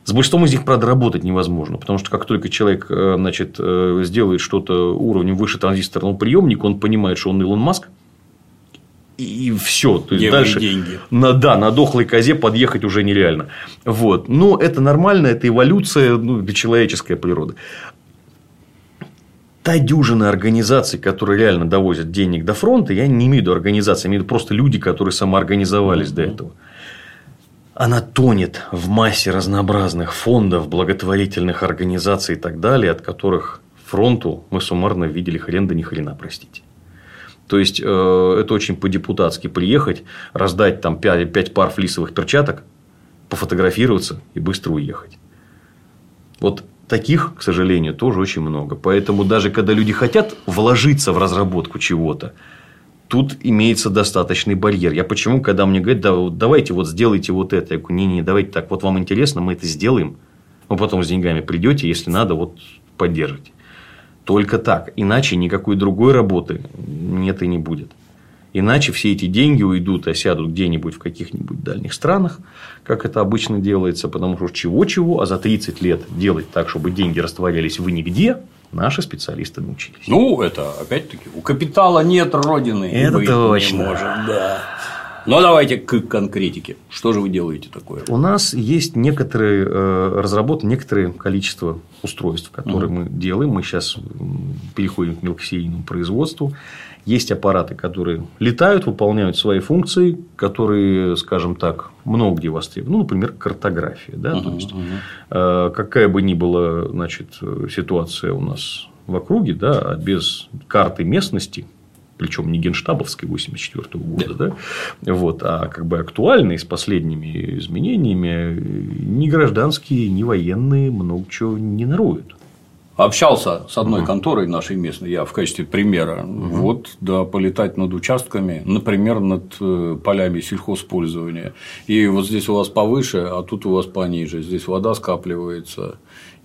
С большинством из них, правда, работать невозможно, потому что как только человек э, значит, э, сделает что-то уровнем выше транзисторного приемника, он понимает, что он Илон Маск, и все. То есть дальше деньги? на, да, на дохлой козе подъехать уже нереально. Вот. Но это нормально, это эволюция, ну, человеческая природа. Та дюжина организаций, которые реально довозят денег до фронта, я не имею в виду организации, я имею в виду просто люди, которые самоорганизовались mm-hmm. до этого. Она тонет в массе разнообразных фондов, благотворительных организаций и так далее, от которых фронту мы суммарно видели хрен да ни хрена, простите. То есть, э, это очень по-депутатски приехать, раздать там 5, 5 пар флисовых перчаток, пофотографироваться и быстро уехать. Вот таких, к сожалению, тоже очень много. Поэтому даже когда люди хотят вложиться в разработку чего-то, тут имеется достаточный барьер. Я почему, когда мне говорят, да, давайте вот сделайте вот это, я говорю, не-не, давайте так, вот вам интересно, мы это сделаем, вы потом с деньгами придете, если надо, вот поддержите. Только так. Иначе никакой другой работы нет и не будет. Иначе все эти деньги уйдут, осядут где-нибудь в каких-нибудь дальних странах, как это обычно делается, потому что чего-чего, а за 30 лет делать так, чтобы деньги растворялись в нигде, наши специалисты научились. Ну, это опять-таки у капитала нет родины. Это точно. Не может, да. Но давайте к конкретике. Что же вы делаете такое? У нас есть некоторые э, разработаны некоторое количество устройств, которые угу. мы делаем. Мы сейчас переходим к мелкосерийному производству. Есть аппараты, которые летают, выполняют свои функции, которые, скажем так, много где востребованы. Ну, например, картография. Да? Uh-huh, То есть, uh-huh. какая бы ни была значит, ситуация у нас в округе, да, а без карты местности, причем не генштабовской 84 года, да. да, вот, а как бы актуальной с последними изменениями, ни гражданские, ни военные много чего не наруют. Общался с одной конторой нашей местной, я в качестве примера. Угу. Вот, да, полетать над участками, например, над э, полями сельхозпользования. И вот здесь у вас повыше, а тут у вас пониже. Здесь вода скапливается.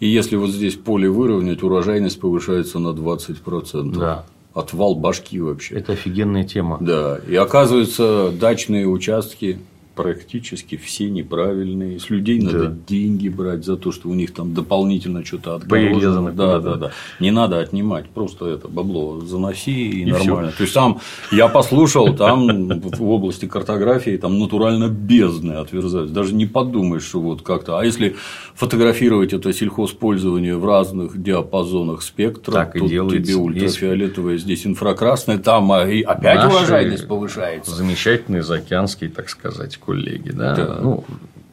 И если вот здесь поле выровнять, урожайность повышается на 20%. Да. Отвал башки вообще. Это офигенная тема. Да. И оказывается, дачные участки практически все неправильные. С людей да. надо деньги брать за то, что у них там дополнительно что-то отгорожено. Да, да, да. Не надо отнимать, просто это бабло заноси и, и нормально. Всё. То есть там я послушал, там в области картографии там натурально бездны отверзаются. Даже не подумаешь, что вот как-то. А если фотографировать это сельхозпользование в разных диапазонах спектра, так то тебе ультрафиолетовое, есть... здесь инфракрасное, там а, и опять Наши повышается. Замечательные заокеанские, так сказать, коллеги. Да? Да. Ну,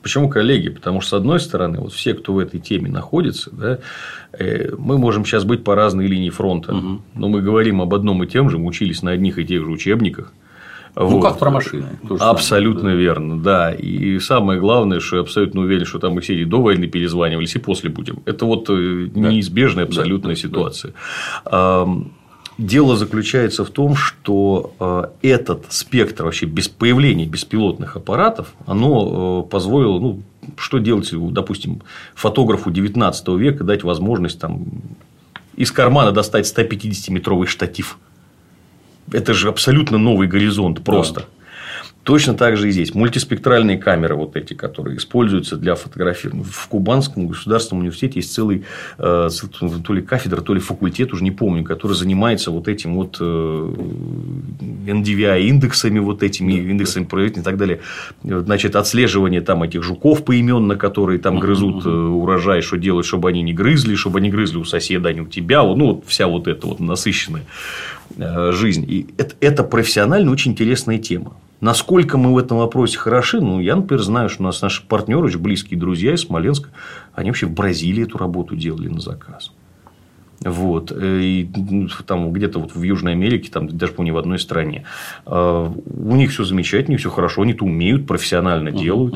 Почему коллеги? Потому что, с одной стороны, вот все, кто в этой теме находится, да, э, мы можем сейчас быть по разной линии фронта, угу. но мы говорим об одном и тем же, мы учились на одних и тех же учебниках. Ну, вот. как про машины. Абсолютно самое, да. верно, да. И самое главное, что я абсолютно уверен, что там мы все и до войны перезванивались, и после будем. Это вот э, да. неизбежная абсолютная да. ситуация. Да. Дело заключается в том, что э, этот спектр вообще без появления беспилотных аппаратов, оно э, позволило, ну, что делать, допустим, фотографу 19 века дать возможность там, из кармана достать 150-метровый штатив. Это же абсолютно новый горизонт просто. Да. Точно так же и здесь. Мультиспектральные камеры, вот эти, которые используются для фотографирования. В Кубанском государственном университете есть целый э, то ли кафедра, то ли факультет, уже не помню, который занимается вот этим вот э, NDVI индексами, вот этими да, индексами да. и так далее. Значит, отслеживание там этих жуков поименно, которые там грызут uh урожай, что делать, чтобы они не грызли, чтобы они грызли у соседа, а не у тебя. Ну, вот вся вот эта вот насыщенная жизнь. И это, это профессионально очень интересная тема. Насколько мы в этом вопросе хороши, ну, я, например, знаю, что у нас наши партнеры, очень близкие друзья из Смоленска, они вообще в Бразилии эту работу делали на заказ. Вот. Э, и ну, там где-то вот в Южной Америке, там даже помню в одной стране. А, у них все замечательно, все хорошо, они это умеют, профессионально uh-huh, делают.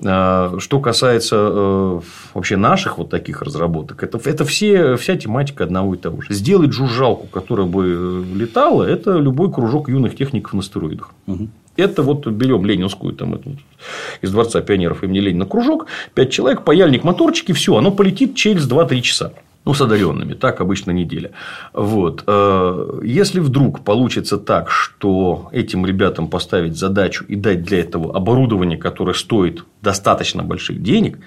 Uh-huh. Что касается э, вообще наших вот таких разработок, это, это все, вся тематика одного и того же. Сделать жужжалку, которая бы э, летала, это любой кружок юных техников на стероидах. Uh-huh. Это вот берем ленинскую там, из Дворца пионеров имени Ленина кружок, пять человек, паяльник, моторчики, все, оно полетит через 2-3 часа. Ну, с одаренными, так обычно неделя. Вот. Э, если вдруг получится так, что этим ребятам поставить задачу и дать для этого оборудование, которое стоит достаточно больших денег,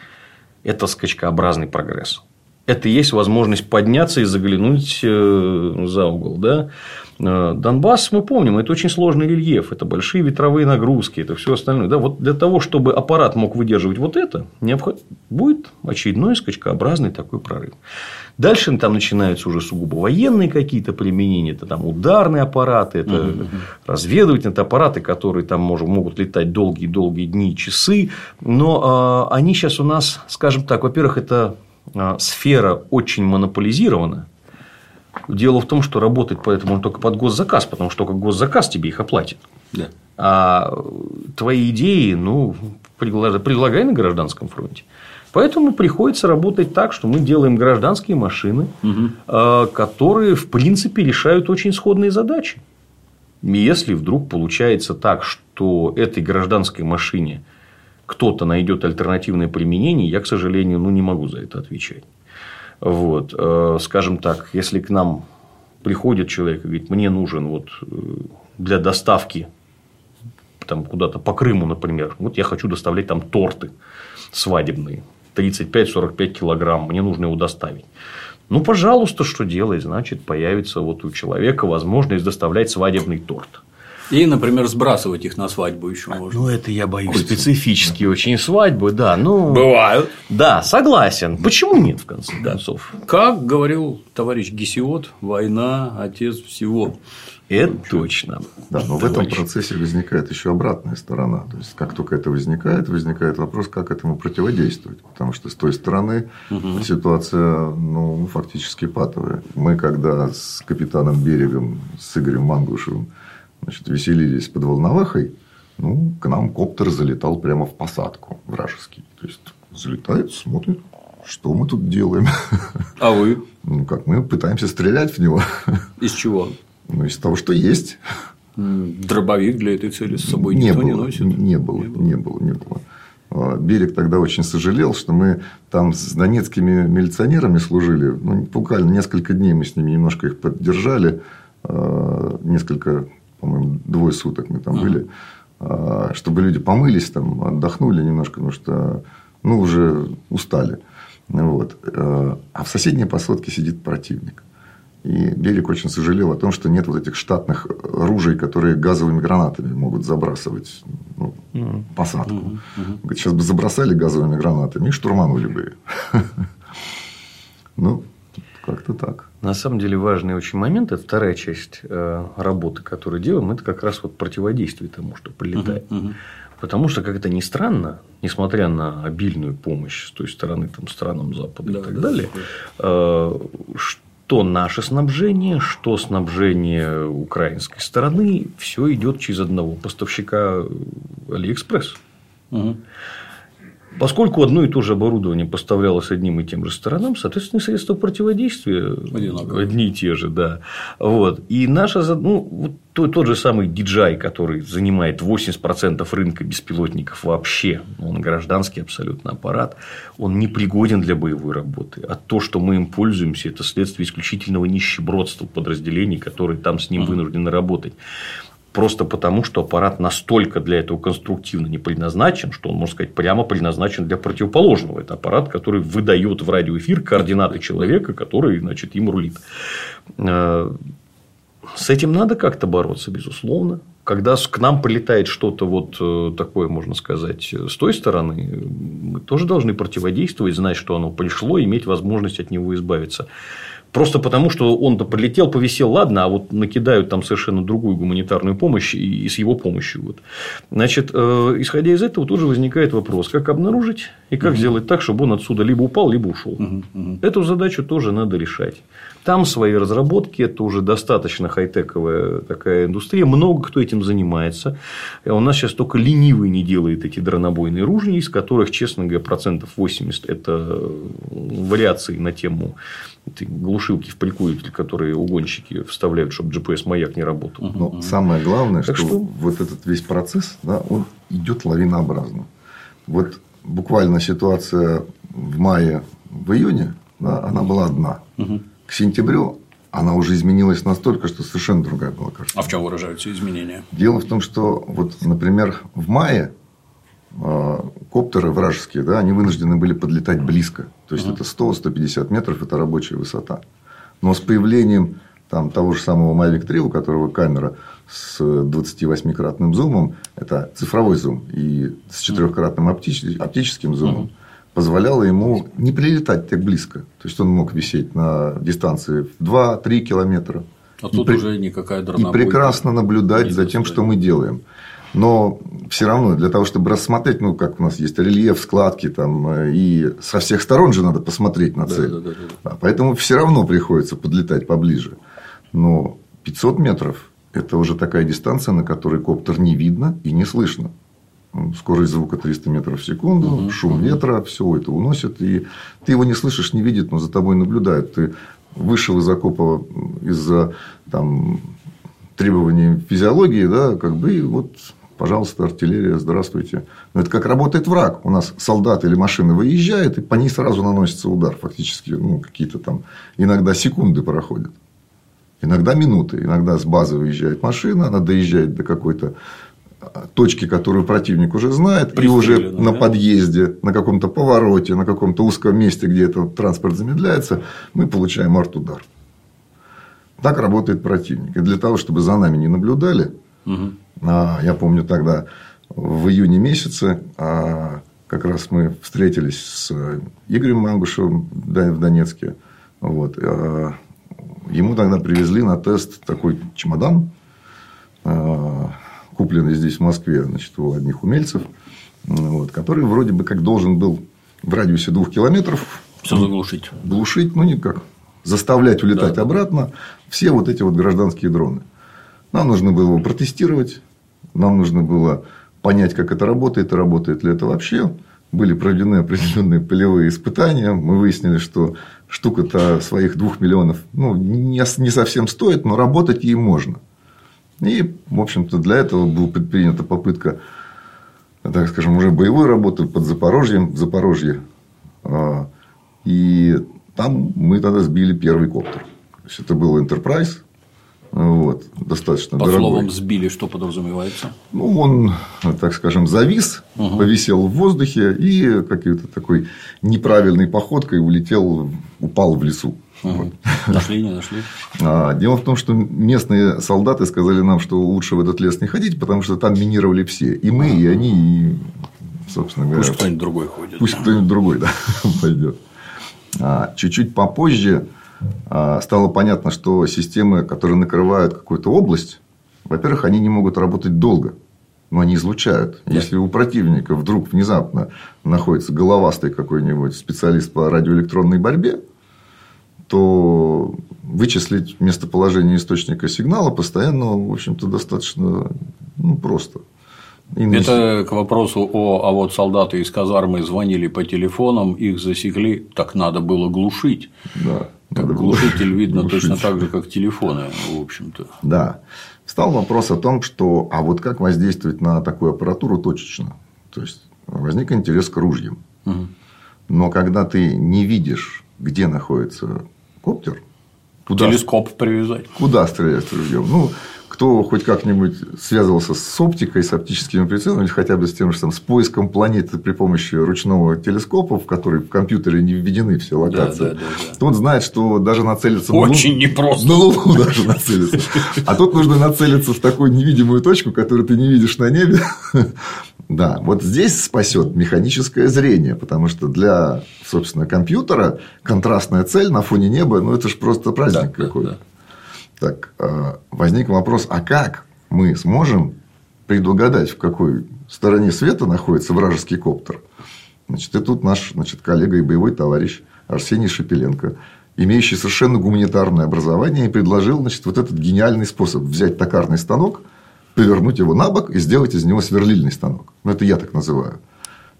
это скачкообразный прогресс. это есть возможность подняться и заглянуть э, за угол. Да? Э, Донбасс, мы помним, это очень сложный рельеф, это большие ветровые нагрузки, это все остальное. Да, вот для того, чтобы аппарат мог выдерживать вот это, необход... будет очередной скачкообразный такой прорыв. Дальше там начинаются уже сугубо военные какие-то применения, это там ударные аппараты, это угу. разведывательные это аппараты, которые там может, могут летать долгие-долгие дни, часы. Но э, они сейчас у нас, скажем так, во-первых, это э, сфера очень монополизирована. Дело в том, что работать поэтому он только под госзаказ, потому что только госзаказ тебе их оплатит. Да. А твои идеи, ну, предлагай на гражданском фронте. Поэтому приходится работать так, что мы делаем гражданские машины, угу. которые, в принципе, решают очень сходные задачи. Если вдруг получается так, что этой гражданской машине кто-то найдет альтернативное применение, я, к сожалению, ну, не могу за это отвечать. Вот, э, скажем так, если к нам приходит человек и говорит, мне нужен вот э, для доставки там куда-то по Крыму, например, вот я хочу доставлять там торты свадебные. 35-45 килограмм, мне нужно его доставить. Ну, пожалуйста, что делать? Значит, появится вот у человека возможность доставлять свадебный торт. И, например, сбрасывать их на свадьбу еще можно. Ну, это я боюсь. Специфические очень свадьбы, да. Ну, Бывают. Да, согласен. Почему нет, в конце концов? Как говорил товарищ Гесиот, война – отец всего. Это точно. Да, но Товарищ. в этом процессе возникает еще обратная сторона. То есть, как только это возникает, возникает вопрос, как этому противодействовать. Потому что с той стороны угу. ситуация ну, фактически патовая. Мы, когда с капитаном Берегом, с Игорем Мангушевым значит, веселились под Волновахой, ну, к нам коптер залетал прямо в посадку вражеский. То есть, залетает, смотрит, что мы тут делаем. А вы? Ну, как, мы пытаемся стрелять в него. Из чего? Ну, из того, что есть. Дробовик для этой цели с собой не никто было, не носит? Не было, не было, не было. А, Берег тогда очень сожалел, что мы там с донецкими милиционерами служили. Ну, буквально несколько дней мы с ними немножко их поддержали. А, несколько, по-моему, двое суток мы там были. А, чтобы люди помылись, там, отдохнули немножко, потому что ну, уже устали. Вот. А в соседней посадке сидит противник. И Берег очень сожалел о том, что нет вот этих штатных ружей, которые газовыми гранатами могут забрасывать ну, mm-hmm. посадку. Mm-hmm. Говорит, сейчас бы забросали газовыми гранатами и штурманули бы. Ну, как-то так. На самом деле важный очень момент, это вторая часть э, работы, которую делаем, это как раз вот противодействие тому, что прилетает. Uh-huh, uh-huh. Потому что, как это ни странно, несмотря на обильную помощь с той стороны там, странам Запада да, и так да, далее, э, что наше снабжение, что снабжение украинской стороны, все идет через одного поставщика Алиэкспресс. Угу. Поскольку одно и то же оборудование поставлялось одним и тем же сторонам, соответственно, средства противодействия Одинаковые. одни и те же, да. Вот. И наша, ну, вот тот, тот же самый DJI, который занимает 80% рынка беспилотников вообще, он гражданский абсолютно аппарат, он не пригоден для боевой работы. А то, что мы им пользуемся, это следствие исключительного нищебродства подразделений, которые там с ним вынуждены работать просто потому, что аппарат настолько для этого конструктивно не предназначен, что он, можно сказать, прямо предназначен для противоположного. Это аппарат, который выдает в радиоэфир координаты человека, который, значит, им рулит. Э, с этим надо как-то бороться, безусловно. Когда к нам прилетает что-то вот э, такое, можно сказать, с той стороны, мы тоже должны противодействовать, знать, что оно пришло, иметь возможность от него избавиться. Просто потому, что он-то прилетел, повисел, ладно, а вот накидают там совершенно другую гуманитарную помощь и, с его помощью. Вот. Значит, э, исходя из этого, тоже возникает вопрос, как обнаружить и как угу. сделать так, чтобы он отсюда либо упал, либо ушел. Угу, угу. Эту задачу тоже надо решать. Там свои разработки, это уже достаточно хай-тековая такая индустрия, много кто этим занимается. А у нас сейчас только ленивый не делает эти дронобойные ружья, из которых, честно говоря, процентов 80 – это вариации на тему этой глушилки в прикуриватель, которые угонщики вставляют, чтобы GPS-маяк не работал. Но самое главное, что, что вот этот весь процесс, да, он идет лавинообразно. Вот буквально ситуация в мае, в июне, да, она была одна. Угу. К сентябрю она уже изменилась настолько, что совершенно другая была картина. А в чем выражаются изменения? Дело в том, что, вот, например, в мае коптеры вражеские, да, они вынуждены были подлетать близко. То есть, это 100-150 метров – это рабочая высота. Но с появлением там, того же самого Mavic 3, у которого камера с 28-кратным зумом, это цифровой зум, и с четырехкратным оптич... оптическим зумом, позволяло ему не прилетать так близко. То есть, он мог висеть на дистанции в 2-3 километра. А тут и уже никакая И прекрасно наблюдать за тем, что мы делаем. Но все равно для того, чтобы рассмотреть, ну, как у нас есть рельеф, складки, там, э, и со всех сторон же надо посмотреть на цель. Да, да, да, да. Поэтому все равно приходится подлетать поближе. Но 500 метров – это уже такая дистанция, на которой коптер не видно и не слышно. Скорость звука 300 метров в секунду, угу, шум угу. ветра, все это уносит. И ты его не слышишь, не видит, но за тобой наблюдают. Ты вышел из окопа из-за там, требований физиологии, да, как бы и вот Пожалуйста, артиллерия, здравствуйте. Но это как работает враг. У нас солдат или машина выезжает, и по ней сразу наносится удар. Фактически, ну, какие-то там иногда секунды проходят. Иногда минуты. Иногда с базы выезжает машина, она доезжает до какой-то а, точки, которую противник уже знает, и уже на да? подъезде, на каком-то повороте, на каком-то узком месте, где этот транспорт замедляется, мы получаем арт-удар. Так работает противник. И для того, чтобы за нами не наблюдали, угу. Я помню тогда в июне месяце а, как раз мы встретились с Игорем Мангушевым в Донецке. Вот. А, ему тогда привезли на тест такой чемодан, а, купленный здесь в Москве значит, у одних умельцев, вот, который вроде бы как должен был в радиусе двух километров все заглушить. Глушить, ну никак. Заставлять улетать да. обратно все вот эти вот гражданские дроны. Нам нужно было его протестировать, нам нужно было понять, как это работает и работает ли это вообще. Были проведены определенные полевые испытания. Мы выяснили, что штука-то своих двух миллионов ну, не, совсем стоит, но работать ей можно. И, в общем-то, для этого была предпринята попытка, так скажем, уже боевой работы под Запорожьем, в Запорожье. А, и там мы тогда сбили первый коптер. То есть, это был Enterprise, вот, достаточно По дорогой. словам сбили, что подразумевается? Ну, он, так скажем, завис, угу. повисел в воздухе и какой-то такой неправильной походкой улетел, упал в лесу. Угу. Вот. Нашли, не нашли? А, дело в том, что местные солдаты сказали нам, что лучше в этот лес не ходить, потому что там минировали все. И мы, и они, и, собственно говоря. Пусть кто-нибудь другой ходит. Пусть кто-нибудь другой, да, пойдет. А, чуть-чуть попозже стало понятно, что системы, которые накрывают какую-то область, во-первых, они не могут работать долго, но они излучают. Да. Если у противника вдруг внезапно находится головастый какой-нибудь специалист по радиоэлектронной борьбе, то вычислить местоположение источника сигнала постоянно, в общем-то, достаточно ну, просто. Это к вопросу о, а вот солдаты из казармы звонили по телефонам, их засекли, так надо было глушить. Да. Так глушитель видно глушить. точно так же, как телефоны, в общем-то. Да. Встал вопрос о том, что а вот как воздействовать на такую аппаратуру точечно. То есть возник интерес к ружьям. Угу. Но когда ты не видишь, где находится коптер, куда, телескоп привязать. Куда стрелять ружьем? Ну, кто хоть как-нибудь связывался с оптикой, с оптическими прицелами, или хотя бы с тем же там, с поиском планеты при помощи ручного телескопа, в который в компьютере не введены все локации, да, да, да, тот знает, что даже нацелиться Очень на Луну, непросто. На Луну даже нацелиться. А тут нужно нацелиться в такую невидимую точку, которую ты не видишь на небе. Да, вот здесь спасет механическое зрение, потому что для, собственно, компьютера контрастная цель на фоне неба, ну это же просто праздник да, какой-то. Да, да. Так, э, возник вопрос, а как мы сможем предугадать, в какой стороне света находится вражеский коптер? Значит, и тут наш значит, коллега и боевой товарищ Арсений Шепеленко, имеющий совершенно гуманитарное образование, и предложил значит, вот этот гениальный способ взять токарный станок, повернуть его на бок и сделать из него сверлильный станок. Ну, это я так называю.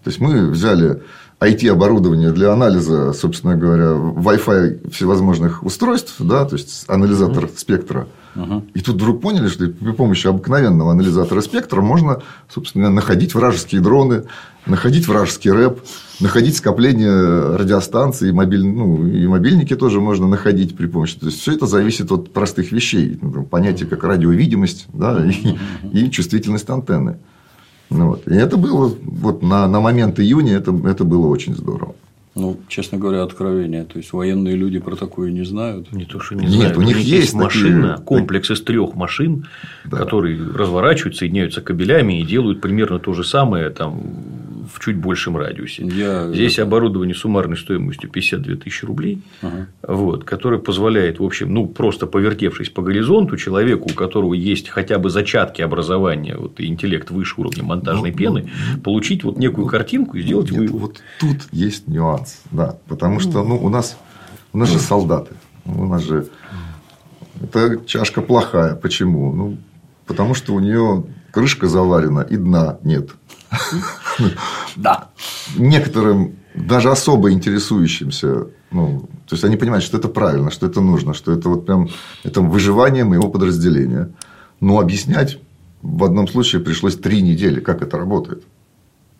То есть, мы взяли IT-оборудование для анализа, собственно говоря, Wi-Fi всевозможных устройств, да, то есть анализатор uh-huh. спектра. Uh-huh. И тут вдруг поняли, что при помощи обыкновенного анализатора спектра можно, собственно, находить вражеские дроны, находить вражеский рэп, находить скопление радиостанций, мобиль... ну, и мобильники тоже можно находить при помощи. То есть все это зависит от простых вещей, понятия как радиовидимость да, и, и чувствительность антенны. Ну, вот. И это было вот на, на момент июня это, это было очень здорово. Ну, честно говоря, откровение. То есть военные люди про такое не знают. Не то, что не Нет, знают. у них есть машина, такие- комплекс из трех машин, Да. которые разворачиваются, соединяются кабелями и делают примерно то же самое там в чуть большем радиусе. Я- Здесь оборудование суммарной стоимостью 52 тысячи рублей, Ага. вот, которое позволяет, в общем, ну, просто повертевшись по горизонту, человеку, у которого есть хотя бы зачатки образования вот, и интеллект выше уровня монтажной Ну, пены, получить вот некую картинку и сделать Нет, вывод. вот тут есть нюанс, да, потому что ну, у нас у нас же солдаты, у нас же это чашка плохая, почему? Ну, потому что у нее крышка заварена и дна нет. Да. Некоторым даже особо интересующимся, ну, то есть они понимают, что это правильно, что это нужно, что это вот прям это выживание моего подразделения. Но объяснять в одном случае пришлось три недели, как это работает.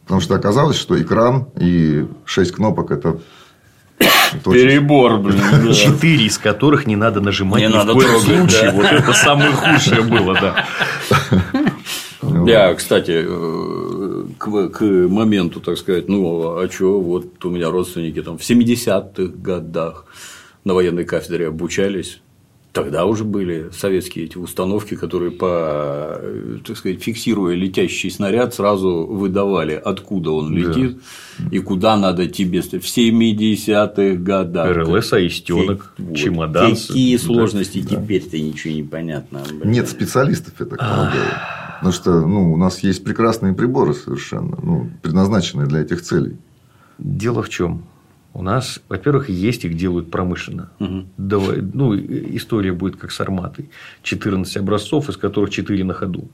Потому что оказалось, что экран и шесть кнопок это, это Перебор, блин. да. Четыре из которых не надо нажимать Не ни надо в коем трогать, случае. да. Вот это самое худшее было, да. Я, кстати, э, к, к моменту, так сказать, ну, а что, вот у меня родственники там в 70-х годах на военной кафедре обучались. Тогда уже были советские эти установки, которые по, так сказать, фиксируя летящий снаряд, сразу выдавали, откуда он летит и куда надо тебе. В 70-х годах. РЛС, аистенок, Вот. чемодан. Какие да. сложности теперь-то ничего не понятно. блин. Нет специалистов, я так полагаю. Потому что ну, у нас есть прекрасные приборы совершенно, ну, предназначенные для этих целей. Дело в чем? У нас, во-первых, есть их делают промышленно. Давай, ну, история будет как с арматой. 14 образцов, из которых 4 на ходу.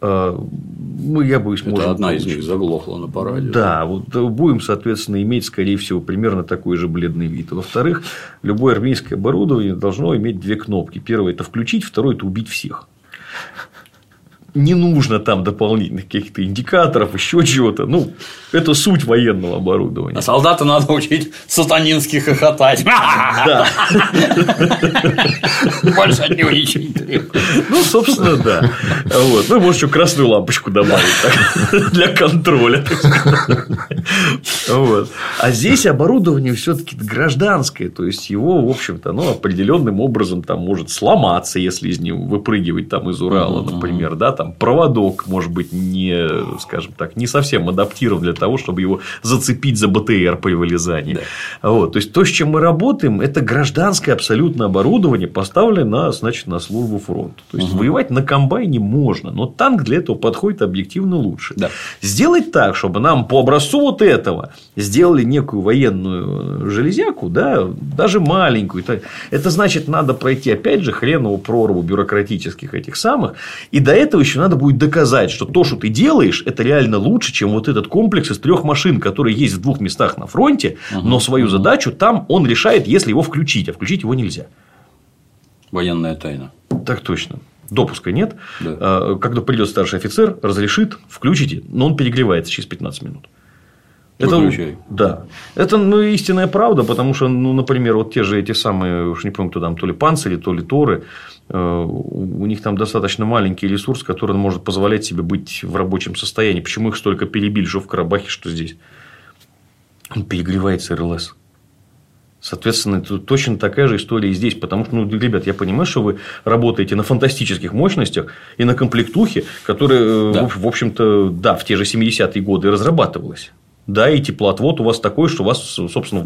А, Мы, я боюсь, Это можем одна из получить. них заглохла на параде. Да, вот э, будем, соответственно, иметь, скорее всего, примерно такой же бледный вид. Во-вторых, любое армейское оборудование должно иметь две кнопки. Первое – это включить, второе – это убить всех. Не нужно там дополнительных каких-то индикаторов, еще чего-то. Ну, это суть военного оборудования. А солдата надо учить сатанински хохотать. Да. Больше от него ничего не требуется. Ну, собственно, да. Вот. Ну, может, еще красную лампочку добавить для контроля. Вот. А здесь оборудование все-таки гражданское. То есть его, в общем-то, ну, определенным образом там может сломаться, если из него выпрыгивать там из Урала, например, да, там проводок, может быть, не, скажем так, не совсем адаптирован для того, чтобы его зацепить за БТР при вылезании. Вот. То есть то, с чем мы работаем, это гражданское абсолютно оборудование, поставленное на, значит, на службу фронту. То есть воевать на комбайне можно, но танк для этого подходит объективно лучше. Да. Сделать так, чтобы нам по образцу вот этого сделали некую военную железяку, да, даже маленькую. Это, это значит, надо пройти, опять же, хренову прорву бюрократических этих самых. И до этого еще надо будет доказать, что то, что ты делаешь, это реально лучше, чем вот этот комплекс из трех машин, который есть в двух местах на фронте, но свою задачу там он решает, если его включить, а включить его нельзя. Военная тайна. Так точно. Допуска нет. Да. А, Когда придет старший офицер, разрешит, включите, но он перегревается через 15 минут. Выключай. да. Это ну, истинная правда, потому что, ну, например, вот те же эти самые, уж не помню, кто там, то ли панцири, то ли торы, э, у них там достаточно маленький ресурс, который может позволять себе быть в рабочем состоянии. Почему их столько перебили, что в Карабахе, что здесь? Он перегревается РЛС. Соответственно, тут точно такая же история и здесь. Потому что, ну, ребят, я понимаю, что вы работаете на фантастических мощностях и на комплектухе, которая, э, Да. в в общем-то, да, в те же 70-е годы разрабатывалась. Да, и теплоотвод у вас такой, что у вас, собственно,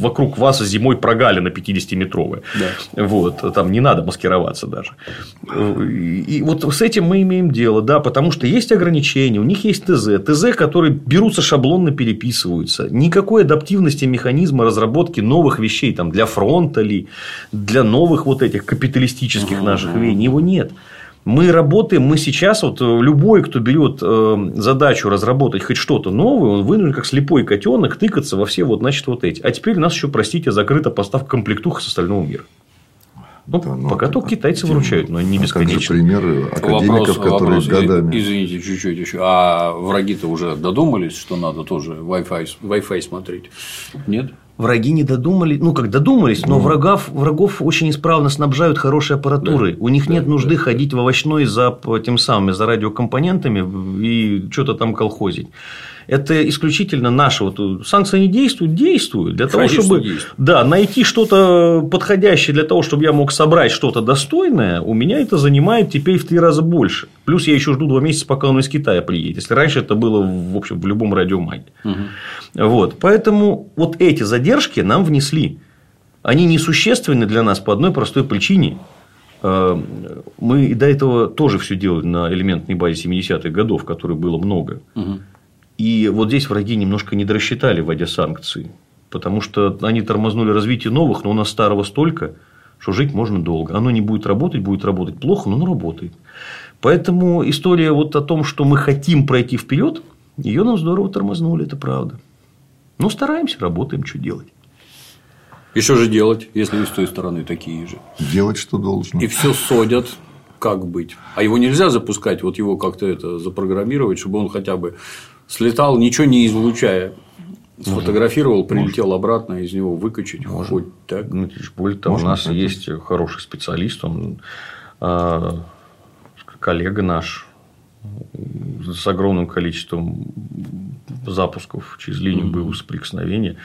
вокруг вас зимой прогалина 50-метровая. Да. Вот, там не надо маскироваться даже. И и вот с этим мы имеем дело, да, потому что есть ограничения, у них есть ТЗ, ТЗ, которые берутся шаблонно переписываются. Никакой адаптивности механизма разработки новых вещей там, для фронта ли, для новых вот этих капиталистических наших веяний, его нет. Мы работаем, мы сейчас, вот э, любой, кто берет э, задачу разработать хоть что-то новое, он вынужден как слепой котенок тыкаться во все вот, значит, вот эти. А теперь у нас еще, простите, закрыта поставка комплектух с остального мира. Ну, Да, ну, пока а- только китайцы а- выручают, но не а как же бесконечно. примеры академиков, Вопрос, которые вопрос, годами. Извините, чуть-чуть еще. А враги-то уже додумались, что надо тоже Wi-Fi, Wi-Fi смотреть? Нет? Враги не додумали, ну как додумались, но врагов, врагов очень исправно снабжают хорошей аппаратурой. Да, У них да, нет нужды да. ходить в овощной за тем самым, за радиокомпонентами и что-то там колхозить. Это исключительно наши. Вот э, санкции не действуют, действуют. Для того, Конечно, чтобы действуют. да, найти что-то подходящее для того, чтобы я мог собрать что-то достойное, у меня это занимает теперь в три раза больше. Плюс я еще жду два месяца, пока он из Китая приедет. Если раньше это было, в общем, в любом радиомаге. Вот. Поэтому вот эти задержки нам внесли. Они несущественны для нас по одной простой причине. Э, Мы и до этого тоже все делали на элементной базе 70-х годов, которой было много. И вот здесь враги немножко не дорассчитали, вводя санкции. Потому что они тормознули развитие новых, но у нас старого столько, что жить можно долго. Оно не будет работать, будет работать плохо, но оно работает. Поэтому история вот о том, что мы хотим пройти вперед, ее нам здорово тормознули, это правда. Ну, стараемся, работаем, что делать. И что же делать, если и с той стороны такие же? Делать, что должно. И все содят, как быть. А его нельзя запускать, вот его как-то это запрограммировать, чтобы он хотя бы слетал, ничего не излучая. Сфотографировал, прилетел обратно, из него выкачать, хоть так. Ну, более у нас кстати. есть хороший специалист, он а, коллега наш с огромным количеством запусков через линию боевого соприкосновения.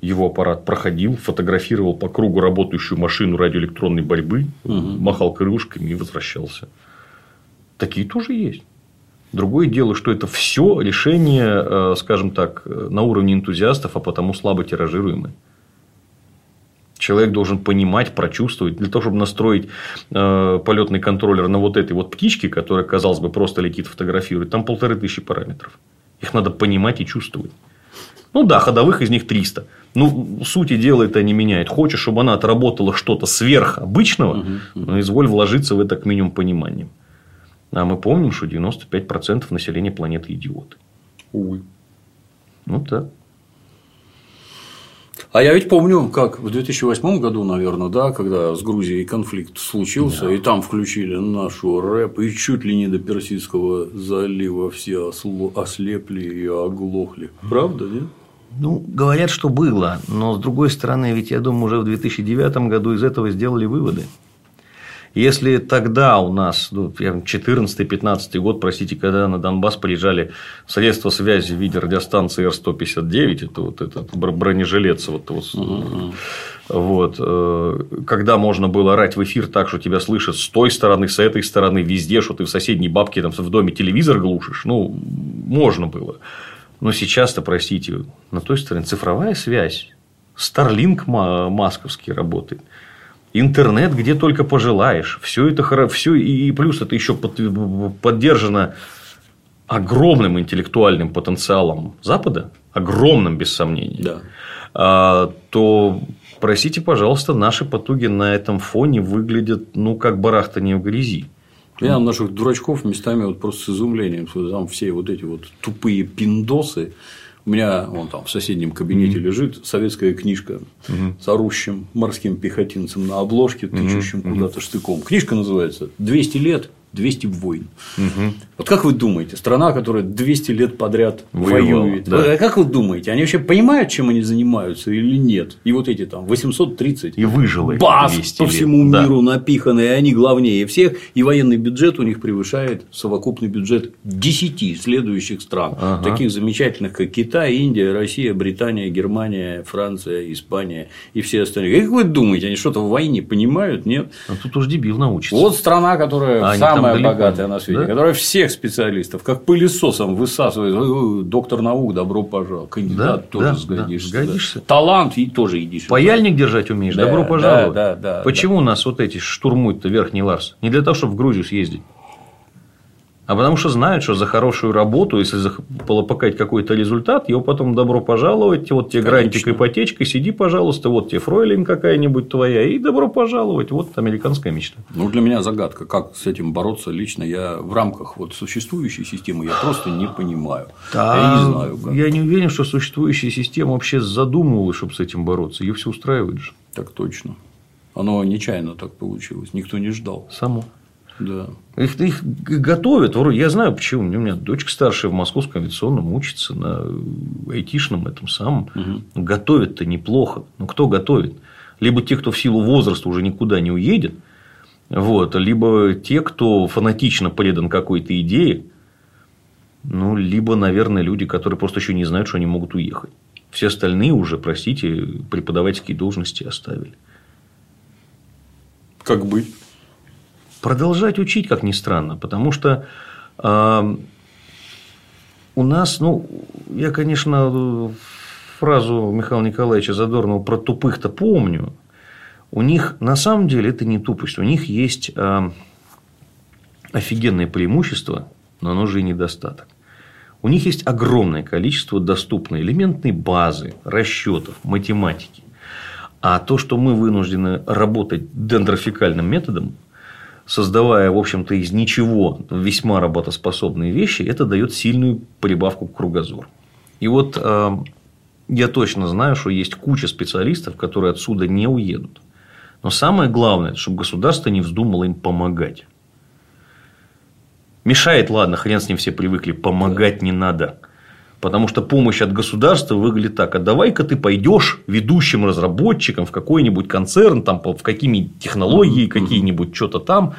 Его аппарат проходил, фотографировал по кругу работающую машину радиоэлектронной борьбы, махал крылышками и возвращался. Такие тоже есть. Другое дело, что это все решение, э, скажем так, на уровне энтузиастов, а потому слабо тиражируемые. Человек должен понимать, прочувствовать. Для того, чтобы настроить э, полетный контроллер на вот этой вот птичке, которая, казалось бы, просто летит, фотографирует, там полторы тысячи параметров. Их надо понимать и чувствовать. Ну да, ходовых из них 300. Ну, сути дела это не меняет. Хочешь, чтобы она отработала что-то сверхобычного, ну, изволь вложиться в это к минимум пониманием. А мы помним, что 95% населения планеты идиоты. Увы. Ну так. А я ведь помню, как в 2008 году, наверное, да, когда с Грузией конфликт случился, и там включили нашу рэп, и чуть ли не до Персидского залива все ослепли и оглохли. Правда, нет? Ну, говорят, что было, но с другой стороны, ведь я думаю, уже в 2009 году из этого сделали выводы. Если тогда у нас, ну, 14-15 год, простите, когда на Донбасс приезжали средства связи в виде радиостанции Р-159, это вот этот бр- бронежилет, вот, вот, вот, э, когда можно было орать в эфир так, что тебя слышат с той стороны, с этой стороны, везде, что ты в соседней бабке там, в доме телевизор глушишь, ну, можно было. Но сейчас-то, простите, на той стороне цифровая связь, ма- масковский работает. Интернет, где только пожелаешь. Все это хоро- все и плюс это еще под- поддержано огромным интеллектуальным потенциалом Запада, огромным без сомнения, Да. а, то простите, пожалуйста, наши потуги на этом фоне выглядят, ну, как барахтание в грязи. Я наших дурачков местами вот просто с изумлением, там все вот эти вот тупые пиндосы. У меня вон там в соседнем кабинете лежит советская книжка с орущим морским пехотинцем на обложке, тычущим куда-то штыком. Книжка называется «200 лет, 200 войн». Вот как вы думаете, страна, которая 200 лет подряд Воевала, воюет, да. как вы думаете, они вообще понимают, чем они занимаются или нет? И вот эти там 830 И выжило баз 200 по лет. всему Да. миру напиханные, они главнее всех, и военный бюджет у них превышает совокупный бюджет 10 следующих стран, Ага. таких замечательных, как Китай, Индия, Россия, Британия, Германия, Франция, Испания и все остальные. Как вы думаете, они что-то в войне понимают? Нет? А тут уж дебил научится. Вот страна, которая А там самая далеко, богатая на свете, да? которая всех специалистов, как пылесосом высасывает. Доктор наук, добро пожаловать. Кандидат Да, тоже да, сгодишься. да, да. сгодишься. Талант и тоже идишь. Паяльник держать умеешь, Да, добро да, пожаловать. да, да, Почему нас вот эти штурмуют-то Верхний Ларс? Не для того, чтобы в Грузию съездить. А потому что знают, что за хорошую работу, если полопакать какой-то результат, его потом добро пожаловать, вот тебе грантик, Конечно. ипотечка, сиди, пожалуйста, вот тебе фройлен какая-нибудь твоя, и добро пожаловать, вот американская мечта. Ну, для меня загадка, как с этим бороться лично. Я в рамках вот существующей системы я просто не понимаю. Я не знаю, как. Я не уверен, что существующая система вообще задумывалась, чтобы с этим бороться. Ее все устраивает же. Так точно. Оно нечаянно так получилось. Никто не ждал. Само. Да. Их, их готовят. Я знаю, почему. У меня дочка старшая в Московском авиационном учится на айтишном этом самом. Угу. Готовят-то неплохо. Но кто готовит? Либо те, кто в силу возраста уже никуда не уедет, вот, либо те, кто фанатично предан какой-то идее, ну, либо, наверное, люди, которые просто еще не знают, что они могут уехать. Все остальные уже, простите, преподавательские должности оставили. Как быть? Продолжать учить, как ни странно, потому что э, у нас, ну, я, конечно, фразу Михаила Николаевича Задорнова про тупых-то помню. У них на самом деле это не тупость, у них есть э, офигенное преимущество, но оно же и недостаток. У них есть огромное количество доступной элементной базы, расчетов, математики. А то, что мы вынуждены работать дендрофикальным методом, создавая, в общем-то, из ничего весьма работоспособные вещи, это дает сильную прибавку к кругозору. И вот э, я точно знаю, что есть куча специалистов, которые отсюда не уедут. Но самое главное, чтобы государство не вздумало им помогать. Мешает, ладно, хрен с ним все привыкли, помогать не надо. Потому что помощь от государства выглядит так, а давай-ка ты пойдешь ведущим разработчиком в какой-нибудь концерн, там, в какими технологии, какие-нибудь что-то там.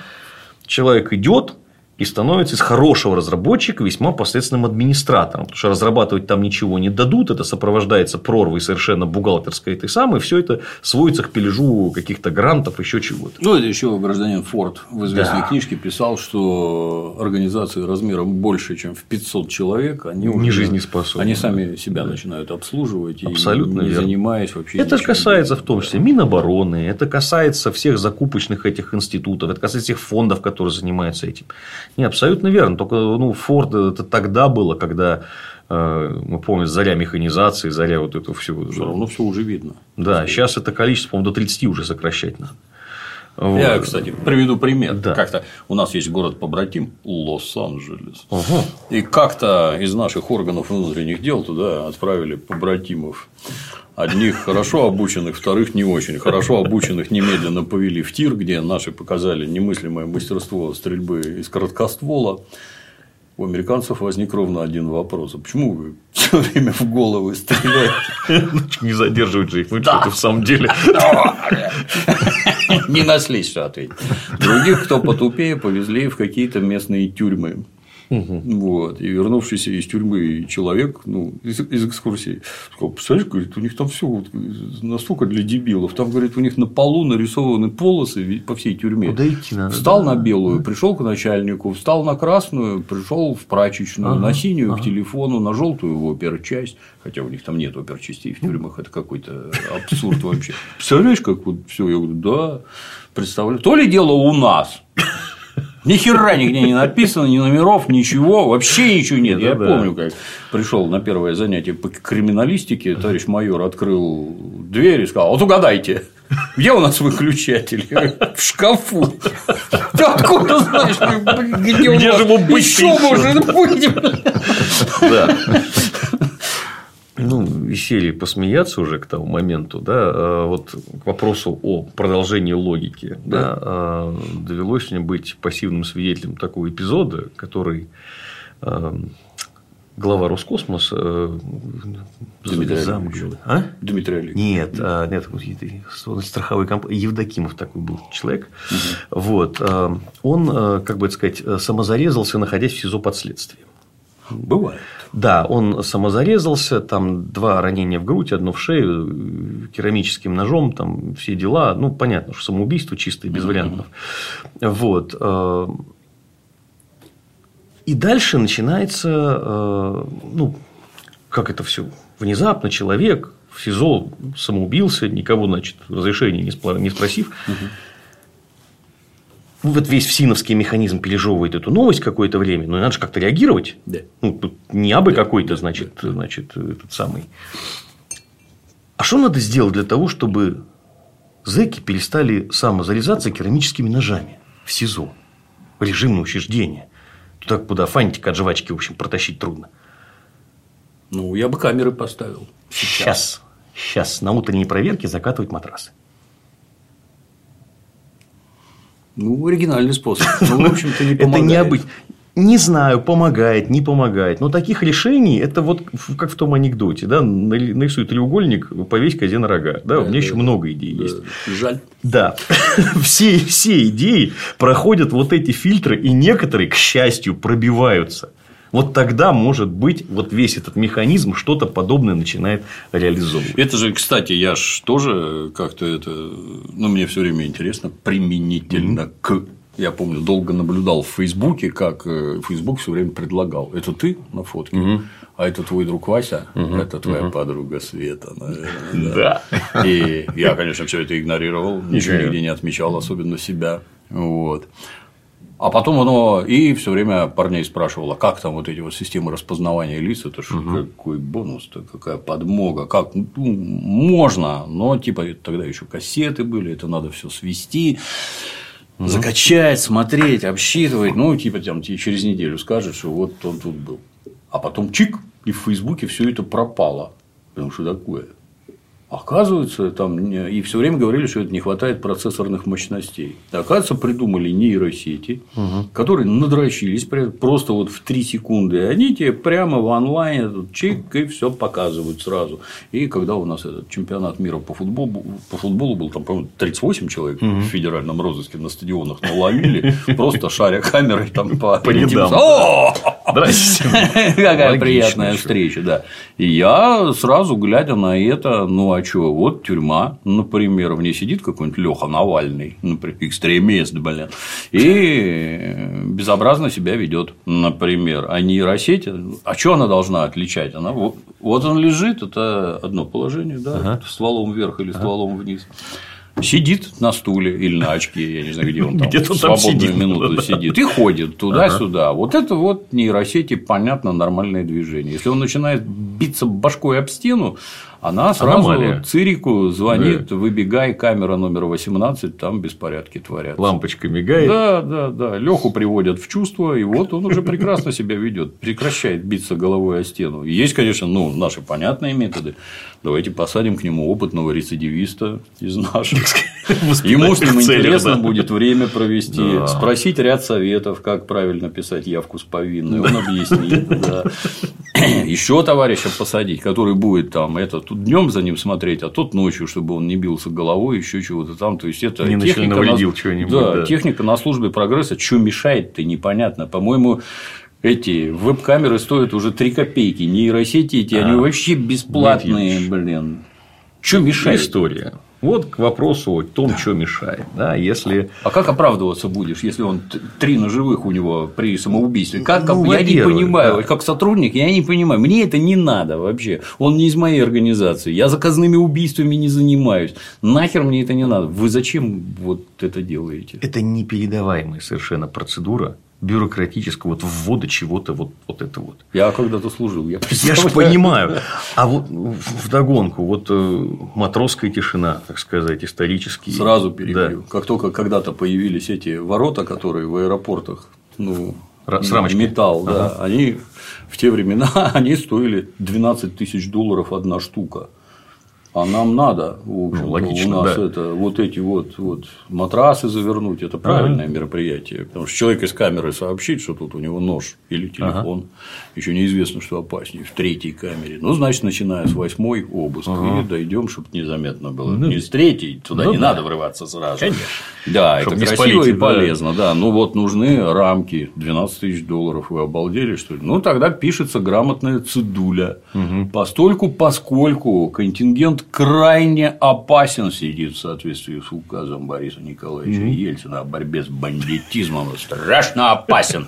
Человек идет, и становится из хорошего разработчика весьма посредственным администратором. Потому что разрабатывать там ничего не дадут, это сопровождается прорвой совершенно бухгалтерской этой самой, все это сводится к пележу каких-то грантов, еще чего-то. Ну, это еще гражданин Форд в известной да. книжке писал, что организации размером больше, чем в 500 человек, они не жизнеспособны. Они сами себя да. начинают обслуживать, Абсолютно и не верно. занимаясь вообще. Это касается в том числе Минобороны, это касается всех закупочных этих институтов, это касается всех фондов, которые занимаются этим. Не, абсолютно верно. Только ну, Форд это тогда было, когда э, мы помним, заря механизации, заря вот этого всего. Все равно все уже видно. Да, сейчас это количество, по-моему, до 30 уже сокращать надо. Вот. Я, кстати, приведу пример. Да. Как-то у нас есть город побратим Лос-Анджелес. Угу. И как-то из наших органов внутренних дел туда отправили побратимов. Одних хорошо обученных, вторых не очень. Хорошо обученных немедленно повели в тир, где наши показали немыслимое мастерство стрельбы из короткоствола. У американцев возник ровно один вопрос. А почему вы все время в головы стреляете? Не задерживать же их. Ну, что в самом деле. Не наслись, что ответить. Других, кто потупее, повезли в какие-то местные тюрьмы. Угу. Вот. И вернувшийся из тюрьмы человек, ну, из, из экскурсии, сказал, представляешь, говорит, у них там все вот настолько для дебилов. Там, говорит, у них на полу нарисованы полосы по всей тюрьме. Куда идти надо? Встал да? на белую, пришел к начальнику, встал на красную, пришел в прачечную, ага. на синюю ага. к телефону, на желтую в оперчасть. Хотя у них там нет оперчастей в тюрьмах, это какой-то абсурд вообще. Представляешь, как вот все? Я говорю, да, представляю. То ли дело у нас. Ни хера нигде не написано, ни номеров, ничего, вообще ничего нет. Я помню, как пришел на первое занятие по криминалистике, товарищ майор открыл дверь и сказал: Вот угадайте. Где у нас выключатель? В шкафу. Ты откуда знаешь, где, где же ему быть? Еще может быть? Да ну, веселье посмеяться уже к тому моменту, да, а вот к вопросу о продолжении логики, да, да а, довелось мне быть пассивным свидетелем такого эпизода, который а, глава Роскосмоса Дмитрий Замучил. А? Дмитрий Олегович. Нет, нет, страховой компании Евдокимов такой был человек. Угу. Вот, он, как бы сказать, самозарезался, находясь в СИЗО под следствием. Бывает. Да, он самозарезался, там два ранения в грудь, одно в шею, керамическим ножом, там все дела. Ну, понятно, что самоубийство чистое, без вариантов. Вот. Э, и дальше начинается, э, ну, как это все, внезапно человек в СИЗО самоубился, никого, значит, разрешения не спросив, угу вот весь всиновский механизм пережевывает эту новость какое-то время, но надо же как-то реагировать. Да. Ну, тут не абы да. какой-то, значит, да. значит, этот самый. А что надо сделать для того, чтобы зэки перестали самозарезаться керамическими ножами в СИЗО? В режимное учреждение. Туда, куда фантик от жвачки, в общем, протащить трудно. Ну, я бы камеры поставил. Сейчас. Сейчас на утренней проверке закатывать матрасы. Ну, оригинальный способ. Ну, в общем-то, не Это помогает. необычно. Не знаю, помогает, не помогает. Но таких решений это вот как в том анекдоте, да, нарисуй треугольник, повесь козе на рога. Да, у меня еще много идей есть. Жаль. Да, все, все идеи проходят вот эти фильтры, и некоторые, к счастью, пробиваются. Вот тогда, может быть, вот весь этот механизм что-то подобное начинает реализовывать. Это же, кстати, я ж тоже как-то это, ну, мне все время интересно, применительно к я помню, долго наблюдал в Фейсбуке, как э, Фейсбук все время предлагал. Это ты на фотке, Мгм. а это твой друг Вася, Мгм. это твоя Мгм. подруга Света, наверное. Да. И я, конечно, все это игнорировал, ничего нигде не отмечал, особенно себя. Вот. А потом оно и все время парней спрашивало, как там вот эти вот системы распознавания лиц, это ж какой бонус-то, какая подмога, как ну, можно, но типа тогда еще кассеты были, это надо все свести, закачать, смотреть, обсчитывать, ну типа там тебе через неделю скажут, что вот он тут был, а потом чик и в Фейсбуке все это пропало, потому что такое. Оказывается, там и все время говорили, что это не хватает процессорных мощностей. Оказывается, придумали нейросети, которые надрочились просто вот в 3 секунды. И они тебе прямо в онлайне тут чик и все показывают сразу. И когда у нас этот чемпионат мира по футболу, по футболу был, там, по-моему, 38 человек в федеральном розыске на стадионах наловили, просто шаря камерой там по, По! Здрасте. Какая Логично, приятная встреча, да. И я сразу, глядя на это, ну а что, вот тюрьма, например, в ней сидит какой-нибудь Леха Навальный, например, экстремист, блин, и безобразно себя ведет, например. А нейросеть, а что она должна отличать? Она вот, вот он лежит, это одно положение, да, Ага. стволом вверх или стволом вниз. Сидит на стуле или на очке, я не знаю, где он там, Где-то в там свободную сидит, минуту да. сидит, и ходит туда-сюда. Вот это вот нейросети, понятно, нормальное движение. Если он начинает биться башкой об стену, она сразу Аномалия. Цирику звонит, выбегай, камера номер 18, там беспорядки творятся. Лампочка мигает. Да, да, да. Леху приводят в чувство, и вот он уже прекрасно себя ведет, прекращает биться головой о стену. Есть, конечно, ну, наши понятные методы. Давайте посадим к нему опытного рецидивиста из наших. Ему с ним интересно будет время провести, спросить ряд советов, как правильно писать явку с повинной, он объяснит. Еще товарища посадить, который будет там это тут днем за ним смотреть, а тот ночью, чтобы он не бился головой, еще чего-то там. То есть это Не техника на- навредил чего-нибудь, Да, да. техника на службе прогресса. Что мешает-то, непонятно. По-моему, эти веб-камеры стоят уже 3 копейки. Нейросети эти, они А, вообще бесплатные, блин. Что мешает? История. Вот к вопросу о том, что мешает. Да, если А как оправдываться будешь, если он три ножевых у него при самоубийстве? Как, Ну, я не понимаю, да. как сотрудник, я не понимаю. Мне это не надо вообще. Он не из моей организации. Я заказными убийствами не занимаюсь. Нахер мне это не надо. Вы зачем вот это делаете? это непередаваемая совершенно процедура бюрократического вот ввода чего-то вот, вот это вот. Я когда-то служил. Я, Я же понимаю. А вот в догонку, вот э, матросская тишина, так сказать, исторический. Сразу перебью. Да. Как только когда-то появились эти ворота, которые в аэропортах, ну, с рамочкой. металл, да, они в те времена они стоили 12 тысяч долларов одна штука. А нам надо, в общем Ну, логично, у нас да. это вот эти вот, вот матрасы завернуть, это правильное мероприятие. Потому что человек из камеры сообщит, что тут у него нож или телефон, еще неизвестно, что опаснее, в третьей камере. Ну, значит, начиная с восьмой обыск, и дойдем, чтобы незаметно было. Не с третьей, туда ну не да. надо врываться сразу. Конечно. Да, Чтоб это красиво спалить, и да. полезно, да. Ну вот нужны рамки 12 тысяч долларов. Вы обалдели, что ли? Ну тогда пишется грамотная цедуля. Постольку, поскольку контингент крайне опасен сидит в соответствии с указом Бориса Николаевича Ельцина о борьбе с бандитизмом. Страшно опасен.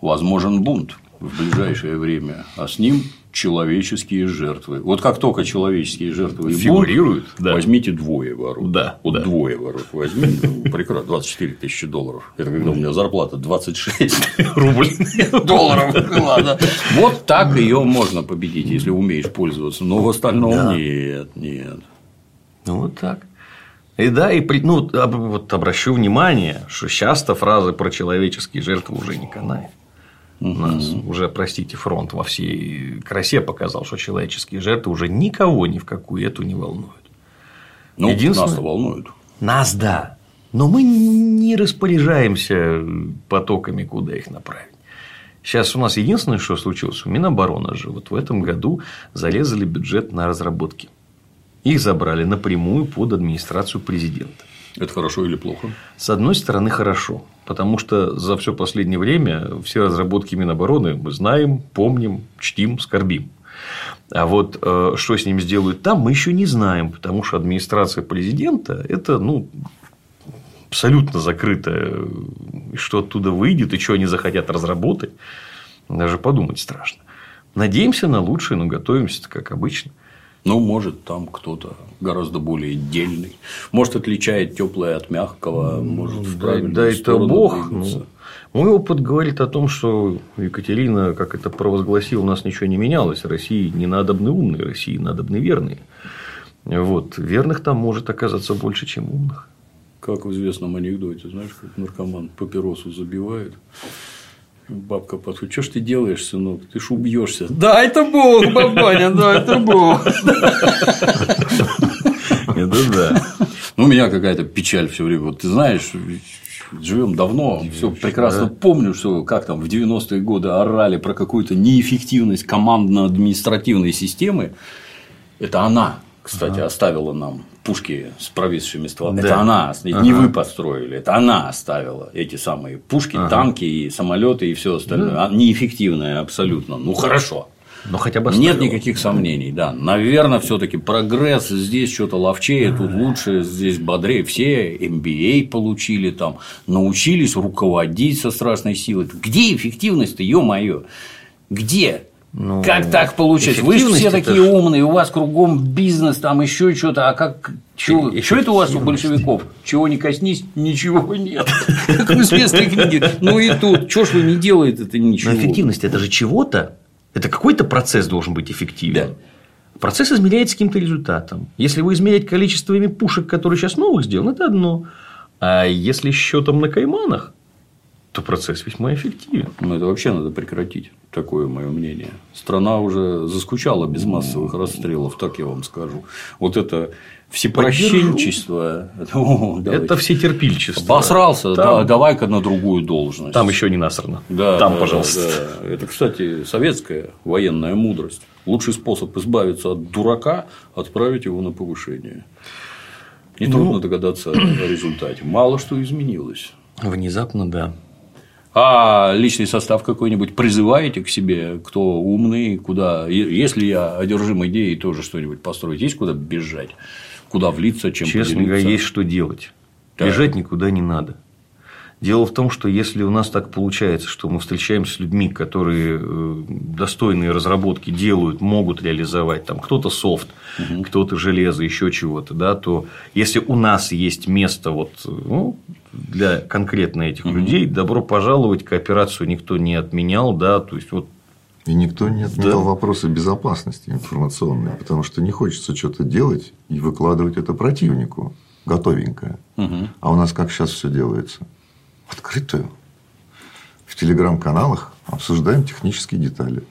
Возможен бунт в ближайшее время, а с ним человеческие жертвы. Вот как только человеческие жертвы Фигурируют, да. возьмите двое ворот. Да, Вот да. двое ворот возьми, ну, прекрасно, 24 тысячи долларов. Это когда у меня зарплата 26 Рубль. долларов была, да. Вот так ее можно победить, если умеешь пользоваться. Но в остальном Да. нет, нет. Ну, вот так. И да, и при- ну, вот обращу внимание, что часто фразы про человеческие жертвы уже не канает. У нас уже, простите, фронт во всей красе показал, что человеческие жертвы уже никого ни в какую эту не волнуют. Ну, Единственное- нас-то волнует. Нас да. Но мы не распоряжаемся потоками, куда их направить. Сейчас у нас единственное, что случилось, у Минобороны же вот в этом году зарезали бюджет на разработки. Их забрали напрямую под администрацию президента. Это хорошо или плохо? С одной стороны, хорошо. Потому что за все последнее время все разработки Минобороны мы знаем, помним, чтим, скорбим. А вот э, что с ним сделают там, мы еще не знаем, потому что администрация президента – это ну, абсолютно закрытая. И что оттуда выйдет, и что они захотят разработать, даже подумать страшно. Надеемся на лучшее, но готовимся как обычно. Ну, может, там кто-то гораздо более дельный. Может, отличает теплое от мягкого, может, в да, да это Бог. Ну, мой опыт говорит о том, что Екатерина, как это провозгласила, у нас ничего не менялось. России не надобны умные, России надобны верные. Вот. Верных там может оказаться больше, чем умных. Как в известном анекдоте, знаешь, как наркоман папиросу забивает, Бабка подходит, что ж ты делаешь, сынок? Ты ж убьешься. Да, это Бог, бабаня, да, это Бог. Это да. Ну, у меня какая-то печаль все время. Вот ты знаешь, живем давно, все прекрасно помню, что как там в 90-е годы орали про какую-то неэффективность командно-административной системы. Это она, кстати, оставила нам пушки с провисшими стволами. Да. Это она, ага. не вы построили, это она оставила эти самые пушки, ага. танки и самолеты и все остальное. Да. Неэффективное абсолютно. Ну хорошо. Но хотя бы оставила. Нет никаких сомнений, да. Наверное, все-таки прогресс здесь что-то ловчее, тут лучше, здесь бодрее. Все MBA получили там, научились руководить со страшной силой. Где эффективность-то, ё-моё? Где? Ну, как так получилось? Вы же все такие ж... умные, у вас кругом бизнес, там еще что-то, а как что, что это у вас у большевиков? Чего не коснись, ничего нет. Как в известной книге. Ну и тут, что ж вы не делаете это ничего? Но эффективность это же чего-то, это какой-то процесс должен быть эффективен. Да. Процесс измеряется каким-то результатом. Если вы измерять количествами пушек, которые сейчас новых сделаны, это одно. А если счетом на кайманах, то процесс весьма эффективен. Ну, это вообще надо прекратить, такое мое мнение. Страна уже заскучала без массовых расстрелов, так я вам скажу. Вот это всепрощенчество. Ну, это все терпильчество. Обосрался, там... да, давай-ка на другую должность. Там еще не насрано. Да, там, да, пожалуйста. Да. Это, кстати, советская военная мудрость. Лучший способ избавиться от дурака – отправить его на повышение. Нетрудно ну... догадаться о результате. Мало что изменилось. Внезапно, да. А личный состав какой-нибудь призываете к себе, кто умный, куда, если я одержим идеей тоже что-нибудь построить, есть куда бежать, куда влиться, чем Честно говоря, есть что делать. Да. Бежать никуда не надо. Дело в том, что если у нас так получается, что мы встречаемся с людьми, которые э, достойные разработки делают, могут реализовать, там кто-то софт, угу. кто-то железо, еще чего-то, да, то если у нас есть место вот, ну, для конкретно этих угу. людей, добро пожаловать, кооперацию никто не отменял, да, то есть вот и никто не отменял да. вопросы безопасности информационной, потому что не хочется что-то делать и выкладывать это противнику готовенькое. Угу. А у нас как сейчас все делается? Открытую. В телеграм-каналах обсуждаем технические детали.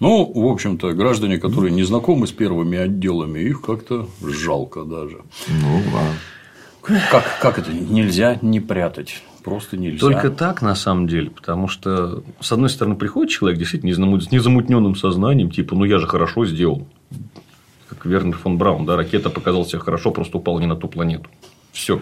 Ну, в общем-то, граждане, которые не знакомы с первыми отделами, их как-то жалко даже. Ну, да. Как, как это нельзя не прятать? Просто нельзя. Только так, на самом деле, потому что, с одной стороны, приходит человек действительно с незамутненным сознанием, типа, ну я же хорошо сделал. Как Вернер фон Браун, да, ракета показала себя хорошо, просто упала не на ту планету. Все.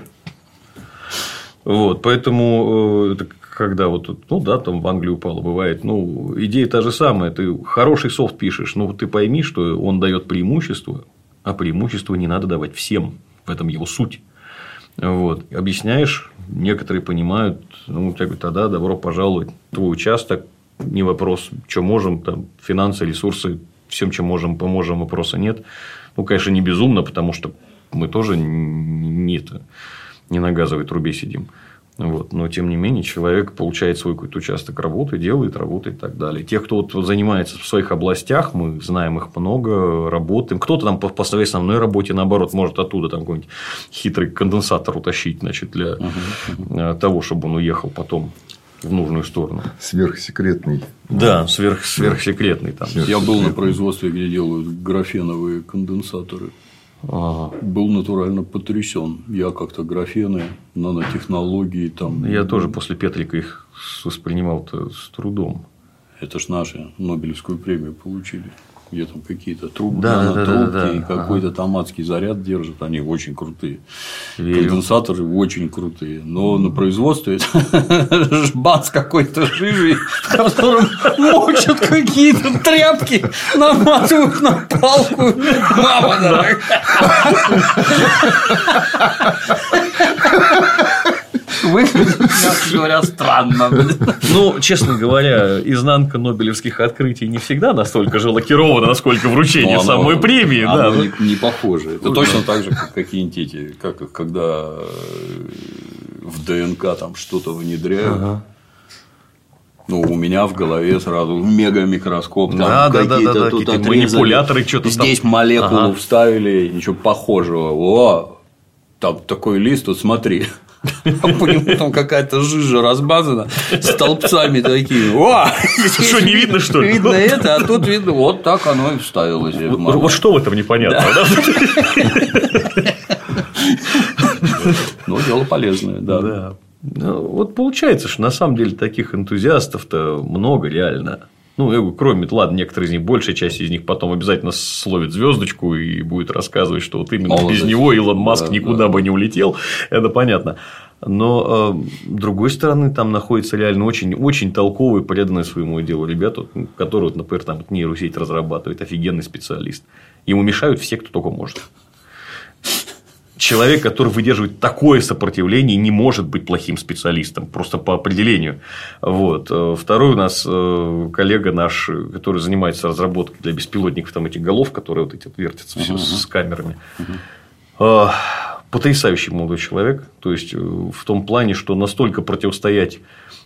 Вот, поэтому, э, когда вот, ну да, там в Англию упало, бывает, ну, идея та же самая, ты хороший софт пишешь, но ты пойми, что он дает преимущество, а преимущество не надо давать всем, в этом его суть. Вот. Объясняешь, некоторые понимают, ну, я говорю, тогда добро пожаловать, твой участок, не вопрос, что можем, там, финансы, ресурсы, всем, чем можем, поможем, вопроса нет. Ну, конечно, не безумно, потому что мы тоже не, это, не на газовой трубе сидим. Вот. Но, тем не менее, человек получает свой какой-то участок работы, делает, работает и так далее. Тех, кто вот занимается в своих областях, мы знаем их много, работаем. Кто-то там по, по своей основной работе, наоборот, может оттуда там какой-нибудь хитрый конденсатор утащить значит, для uh-huh. того, чтобы он уехал потом в нужную сторону. Сверхсекретный. Да, сверх, сверхсекретный. Там. Я был на производстве, где делают графеновые конденсаторы. Был натурально потрясен. Я как-то графены, нанотехнологии там. Я тоже после Петрика их воспринимал-то с трудом. Это ж наши Нобелевскую премию получили где там какие-то трубы, да, да, да, да, и какой-то там адский заряд держат, они очень крутые. Верю. Конденсаторы очень крутые. Но на производстве жбац какой-то жижи, в котором мочат какие-то тряпки, наматывают на палку. Мама дорогая. Выглядит, мягко говоря, странно. Ну, честно говоря, изнанка Нобелевских открытий не всегда настолько же лакирована, насколько вручение ну, самой премии. Да. не, похоже. Это точно так же, как какие-нибудь эти, как когда в ДНК там что-то внедряют. Ну, у меня в голове сразу мега микроскоп, там да, какие-то да, да, тут какие манипуляторы что-то Здесь там... молекулу ага. вставили, ничего похожего. О, там такой лист, вот смотри. По нему там какая-то жижа разбазана столбцами такими. О! Что, не видно, что ли? Видно это, а тут видно, вот так оно и вставилось. Вот что в этом непонятно, да? Ну, дело полезное, да. Да. Ну, вот получается, что на самом деле таких энтузиастов-то много реально. Ну, кроме, ладно, некоторые из них, большая часть из них потом обязательно словит звездочку и будет рассказывать, что вот именно Молодость. без него Илон Маск да, никуда да. бы не улетел. Это понятно. Но э, с другой стороны, там находятся реально очень, очень толковые, преданные своему делу ребята, которые, вот, например, там нейросеть разрабатывает, офигенный специалист. Ему мешают все, кто только может человек, который выдерживает такое сопротивление, не может быть плохим специалистом, просто по определению. Вот. Э, второй у нас э, коллега наш, который занимается разработкой для беспилотников там этих голов, которые вот эти вертятся все uh-huh. с камерами. Uh-huh. Потрясающий молодой человек. То есть, в том плане, что настолько противостоять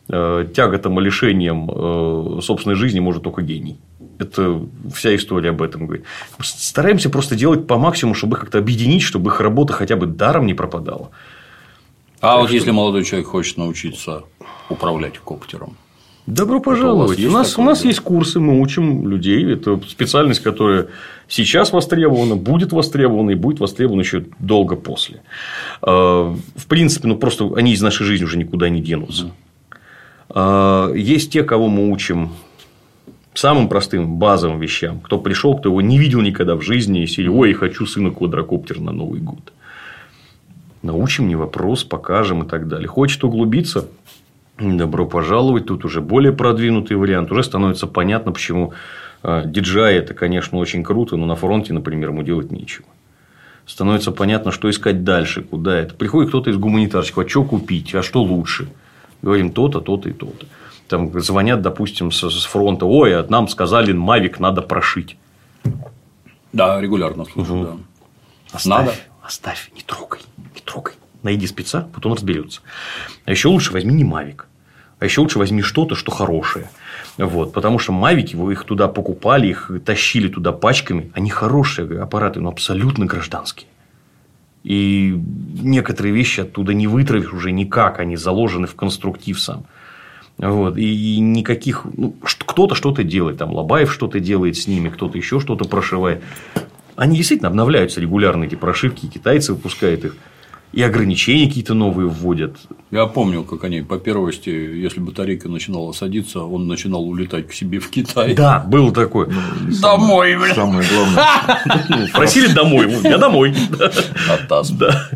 тяготам и лишениям собственной жизни может только гений. Это вся история об этом говорит. Стараемся просто делать по максимуму, чтобы их как-то объединить, чтобы их работа хотя бы даром не пропадала. А так вот что... если молодой человек хочет научиться управлять коптером? Добро пожаловать. У, у нас, такое, у нас есть курсы, мы учим людей. Это специальность, которая сейчас востребована, будет востребована и будет востребована еще долго после. А, в принципе, ну просто они из нашей жизни уже никуда не денутся. Mm. Есть те, кого мы учим самым простым базовым вещам. Кто пришел, кто его не видел никогда в жизни, и сели, ой, хочу сына квадрокоптер на Новый год. Научим, не вопрос, покажем и так далее. Хочет углубиться, добро пожаловать. Тут уже более продвинутый вариант. Уже становится понятно, почему а, DJI это, конечно, очень круто, но на фронте, например, ему делать нечего. Становится понятно, что искать дальше, куда это. Приходит кто-то из гуманитарщиков, а что купить, а что лучше. Говорим то-то, то-то и то-то там звонят, допустим, с, фронта, ой, а нам сказали, Мавик надо прошить. Да, регулярно слушаю, угу. да. Оставь, надо. Оставь, не трогай, не трогай. Найди спеца, потом разберется. А еще лучше возьми не Мавик. А еще лучше возьми что-то, что хорошее. Вот, потому что Мавики, вы их туда покупали, их тащили туда пачками. Они хорошие аппараты, но абсолютно гражданские. И некоторые вещи оттуда не вытравишь уже никак, они заложены в конструктив сам. Вот, и никаких, ну, кто-то что-то делает, там Лобаев что-то делает с ними, кто-то еще что-то прошивает. Они действительно обновляются регулярно, эти прошивки, китайцы выпускают их. И ограничения какие-то новые вводят. Я помню, как они по первости, если батарейка начинала садиться, он начинал улетать к себе в Китай. Да, было такое. Ну, домой, блин. Самое главное. Просили домой. Я домой.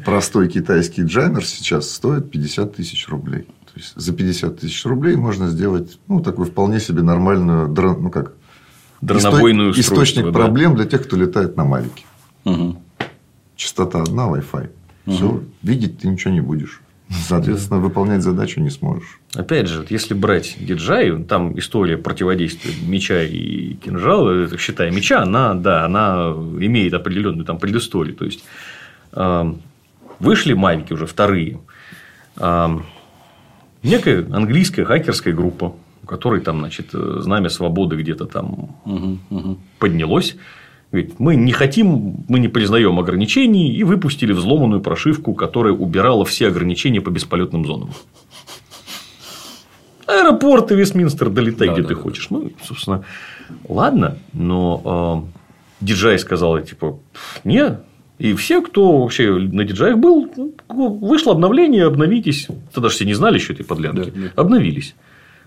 Простой китайский джаммер сейчас стоит 50 тысяч рублей. То есть за 50 тысяч рублей можно сделать ну, такую вполне себе нормальную, ну как, Дронобойную исто... источник да. проблем для тех, кто летает на Мавике. Угу. Частота одна, Wi-Fi. Угу. Все, видеть ты ничего не будешь. Соответственно, выполнять задачу не сможешь. Опять же, если брать диджай, там история противодействия меча и кинжала, считая меча, она, да, она имеет определенную там предысторию. То есть, вышли мавики уже вторые некая английская хакерская группа, у которой там, значит, знамя свободы где-то там угу, угу. поднялось. Говорит, мы не хотим, мы не признаем ограничений и выпустили взломанную прошивку, которая убирала все ограничения по бесполетным зонам. Аэропорт и Вестминстер, долетай, да, где да, ты да, хочешь. Ну, собственно, ладно, но э, Диджай сказал, типа, нет, И все, кто вообще на диджаях был, ну, вышло обновление, обновитесь. Тогда же все не знали еще этой подлянки. Да, да. Обновились.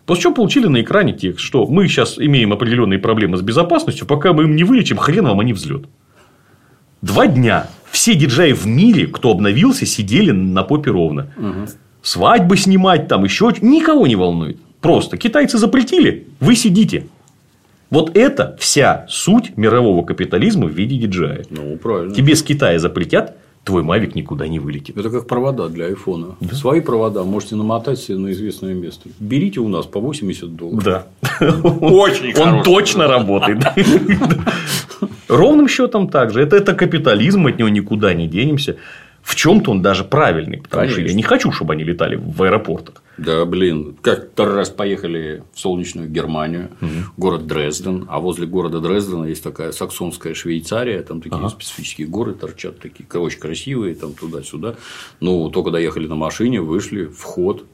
После чего получили на экране текст, что мы сейчас имеем определенные проблемы с безопасностью, пока мы им не вылечим, хрен вам они взлет. Два дня все диджеи в мире, кто обновился, сидели на попе ровно. Свадьбы снимать, там еще никого не волнует. Просто китайцы запретили, вы сидите. Вот это вся суть мирового капитализма в виде диджея. Ну, правильно. Тебе с Китая запретят, твой мавик никуда не вылетит. Это как провода для айфона. Свои провода можете намотать себе на известное место. Берите у нас по 80 долларов. Да. Очень Он точно работает. Ровным счетом так же. Это, это капитализм, от него никуда не денемся. В чем-то он даже правильный, потому что я Конечно. не хочу, чтобы они летали в аэропортах. Да, блин, как-то раз поехали в солнечную Германию, город Дрезден, а возле города Дрездена есть такая саксонская Швейцария, там такие специфические горы торчат, такие очень красивые, там туда-сюда. Ну, только доехали на машине, вышли, вход,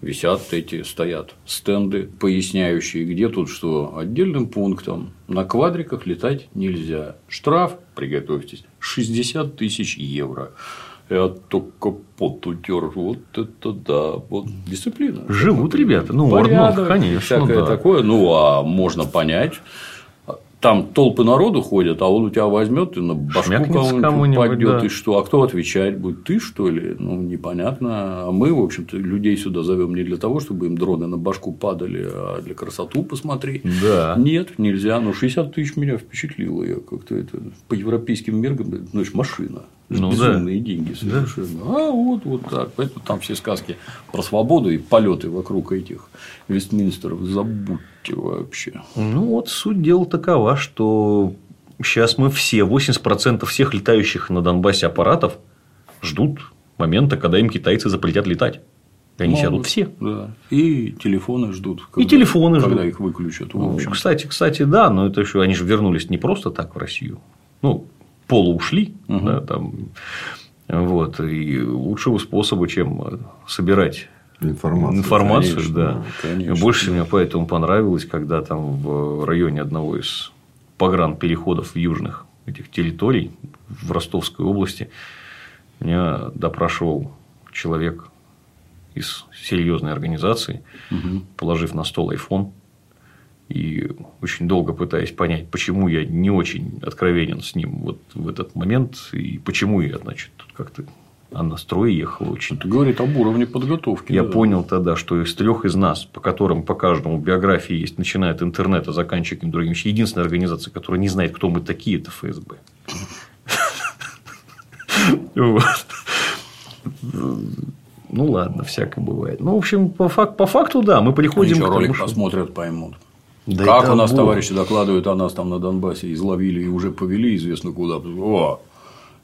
висят эти, стоят стенды, поясняющие, где тут что, отдельным пунктом на квадриках летать нельзя. Штраф, приготовьтесь, 60 тысяч евро. Я только пот утер. Вот это да. Вот дисциплина. Живут Такой ребята. Ну, порядок, Орднов, конечно, Всякое да. такое. Ну, а можно понять. Там толпы народу ходят, а он у тебя возьмет и на башку кому-нибудь кому-нибудь, упадет, да. и что? А кто отвечать будет? Ты, что ли? Ну, непонятно. А мы, в общем-то, людей сюда зовем не для того, чтобы им дроны на башку падали, а для красоту посмотреть. Да. Нет, нельзя. Ну, 60 тысяч меня впечатлило. Я как-то это по европейским меркам, ну, это ж машина. Ну да. безумные деньги совершенно. А вот, вот так. Поэтому там все сказки про свободу и полеты вокруг этих Вестминстеров забудьте вообще. Ну, вот суть дела такова, что сейчас мы все, 80% всех летающих на Донбассе аппаратов ждут момента, когда им китайцы запретят летать. И они Могут. сядут все. Да. И телефоны ждут. телефоны Когда ждут. их выключат. в Ну, общем. кстати, кстати, да, но это еще они же вернулись не просто так в Россию. Ну, полу ушли, да, там, вот, и лучшего способа, чем собирать Информацию. информацию, конечно, да. конечно, Больше да. мне поэтому понравилось, когда там в районе одного из погран переходов южных этих территорий в Ростовской области меня допрашивал человек из серьезной организации, положив на стол iPhone и очень долго пытаясь понять, почему я не очень откровенен с ним вот в этот момент и почему я, значит, тут как-то а на строй ехала очень Это говорит об уровне подготовки. я да. понял тогда, что из трех из нас, по которым по каждому биографии есть, начиная от интернета, заканчивая какими-то другими вещами, единственная организация, которая не знает, кто мы такие, это ФСБ. Ну ладно, всякое бывает. Ну, в общем, по, фак- по факту, да, мы приходим еще ролик посмотрят, поймут. Да как у нас Бог. товарищи докладывают о нас там на Донбассе, изловили и уже повели известно куда. О,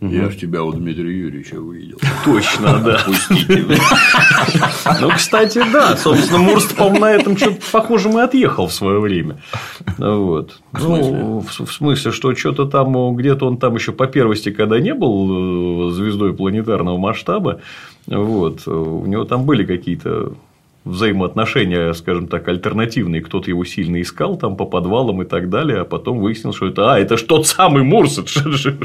я ж тебя у Дмитрия Юрьевича увидел. Точно, да. Ну, кстати, да. Собственно, Мурст, по-моему, на этом что-то похожем и отъехал в свое время. Вот. Ну, в, смысле, что что-то там, о, где-то он там еще по первости, когда не был э, звездой планетарного масштаба, вот, э, у него там были какие-то взаимоотношения, скажем так, альтернативные. Кто-то его сильно искал там по подвалам и так далее, а потом выяснил, что это, а, это ж тот самый Мурс. это ж-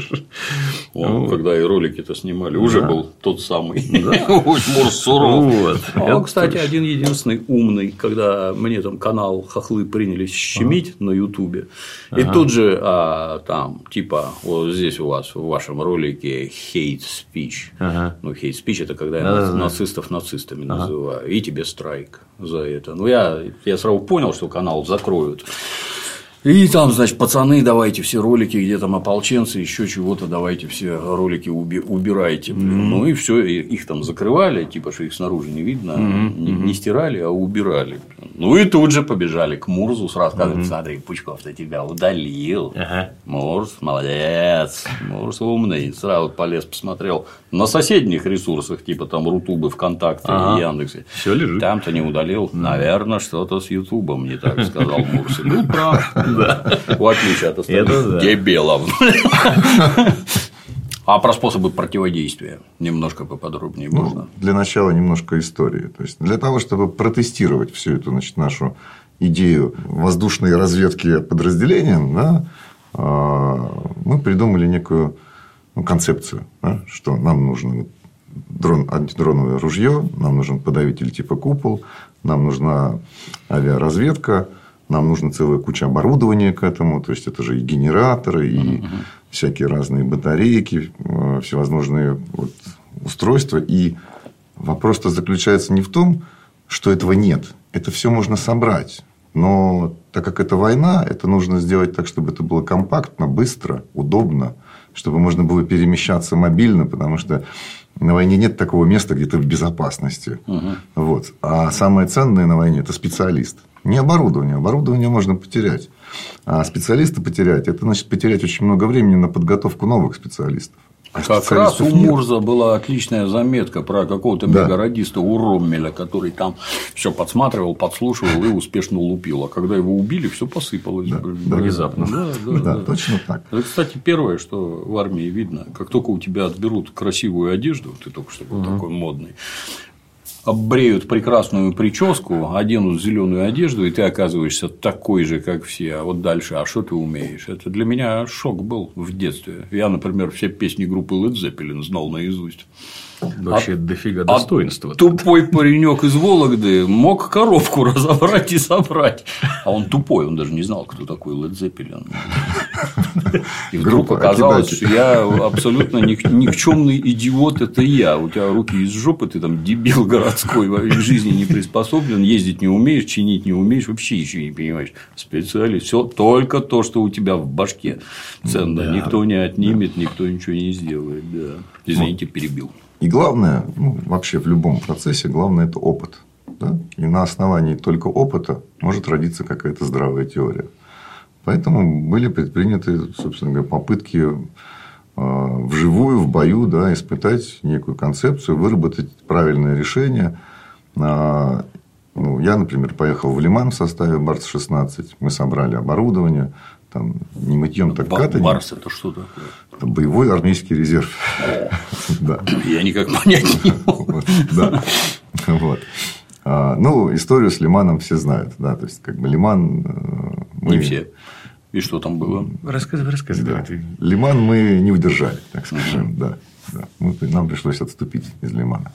Он, Вот. когда и ролики-то снимали, уже Да. был тот самый. Ой, Мурс суров. Вот. А, Это кстати, точно. один единственный умный, когда мне там канал хохлы принялись щемить на Ютубе, и тут же а, там типа вот здесь у вас в вашем ролике hate speech. Ага. Ну, hate speech это когда я нацистов нацистами называю, и тебе страйк за это. Ну, я, я сразу понял, что канал закроют. И там, значит, пацаны, давайте все ролики, где там ополченцы, еще чего-то, давайте все ролики уби- убирайте. блин. Ну и все, их там закрывали, типа, что их снаружи не видно, не, не стирали, а убирали. Ну и тут же побежали к Мурзу с рассказом, смотри, Пучков-то тебя удалил. Ага. Мурс, молодец, Мурс умный. Сразу полез, посмотрел на соседних ресурсах, типа там Рутубы, ВКонтакте, Ага. Яндексе. Все лежит. Там-то не удалил. Наверное, что-то с Ютубом не так, сказал. И был прав. Да. В отличие от остальных дебилов. А про способы противодействия немножко поподробнее Ну, можно. для начала немножко истории. То есть, для того, чтобы протестировать всю эту значит, нашу идею воздушной разведки подразделения, да, а, мы придумали некую ну, концепцию, да, что нам нужно дрон, антидроновое ружье, нам нужен подавитель типа купол, нам нужна авиаразведка, нам нужна целая куча оборудования к этому, то есть это же и генераторы, и uh-huh. всякие разные батарейки, э, всевозможные вот устройства. И вопрос-то заключается не в том, что этого нет. Это все можно собрать. Но так как это война, это нужно сделать так, чтобы это было компактно, быстро, удобно, чтобы можно было перемещаться мобильно, потому что на войне нет такого места, где ты в безопасности. Угу. Вот. А самое ценное на войне – это специалист. Не оборудование. Оборудование можно потерять. А специалиста потерять – это значит потерять очень много времени на подготовку новых специалистов. А как раз у Мурза нет. была отличная заметка про какого-то да. мегарадиста у Роммеля, который там все подсматривал, подслушивал и успешно лупил. А когда его убили, все посыпалось да, внезапно. Да, да, да, да, точно так. Это, кстати, первое, что в армии видно, как только у тебя отберут красивую одежду, ты только что был угу. такой модный, оббреют прекрасную прическу, оденут зеленую одежду, и ты оказываешься такой же, как все. А вот дальше, а что ты умеешь? Это для меня шок был в детстве. Я, например, все песни группы Led Zeppelin знал наизусть. Вообще а, дофига достоинства. А тупой паренек из Вологды мог коробку разобрать и собрать. А он тупой, он даже не знал, кто такой Led Zeppelin. И вдруг оказалось, что я абсолютно никчемный идиот, это я. У тебя руки из жопы, ты там дебил городской, в жизни не приспособлен, ездить не умеешь, чинить не умеешь, вообще еще не понимаешь. Специалист. Все только то, что у тебя в башке ценно. Да. Никто не отнимет, никто ничего не сделает. Да. Извините, перебил. И главное, ну, вообще в любом процессе, главное это опыт. Да? И на основании только опыта может родиться какая-то здравая теория. Поэтому были предприняты, собственно говоря, попытки э, вживую, в бою, да, испытать некую концепцию, выработать правильное решение. А, ну, я, например, поехал в Лиман в составе Барс-16. Мы собрали оборудование, там не мытьем, так катанием. Барс это что такое? Это боевой армейский резерв. да. Я никак понять не могу. да. Вот. А, ну, историю с Лиманом все знают. Да, то есть, как бы Лиман. Э, мы... Не все. И что там было? Рассказывай, рассказывай. Да. Лиман мы не удержали, так скажем. Да. Да. Мы, нам пришлось отступить из Лимана.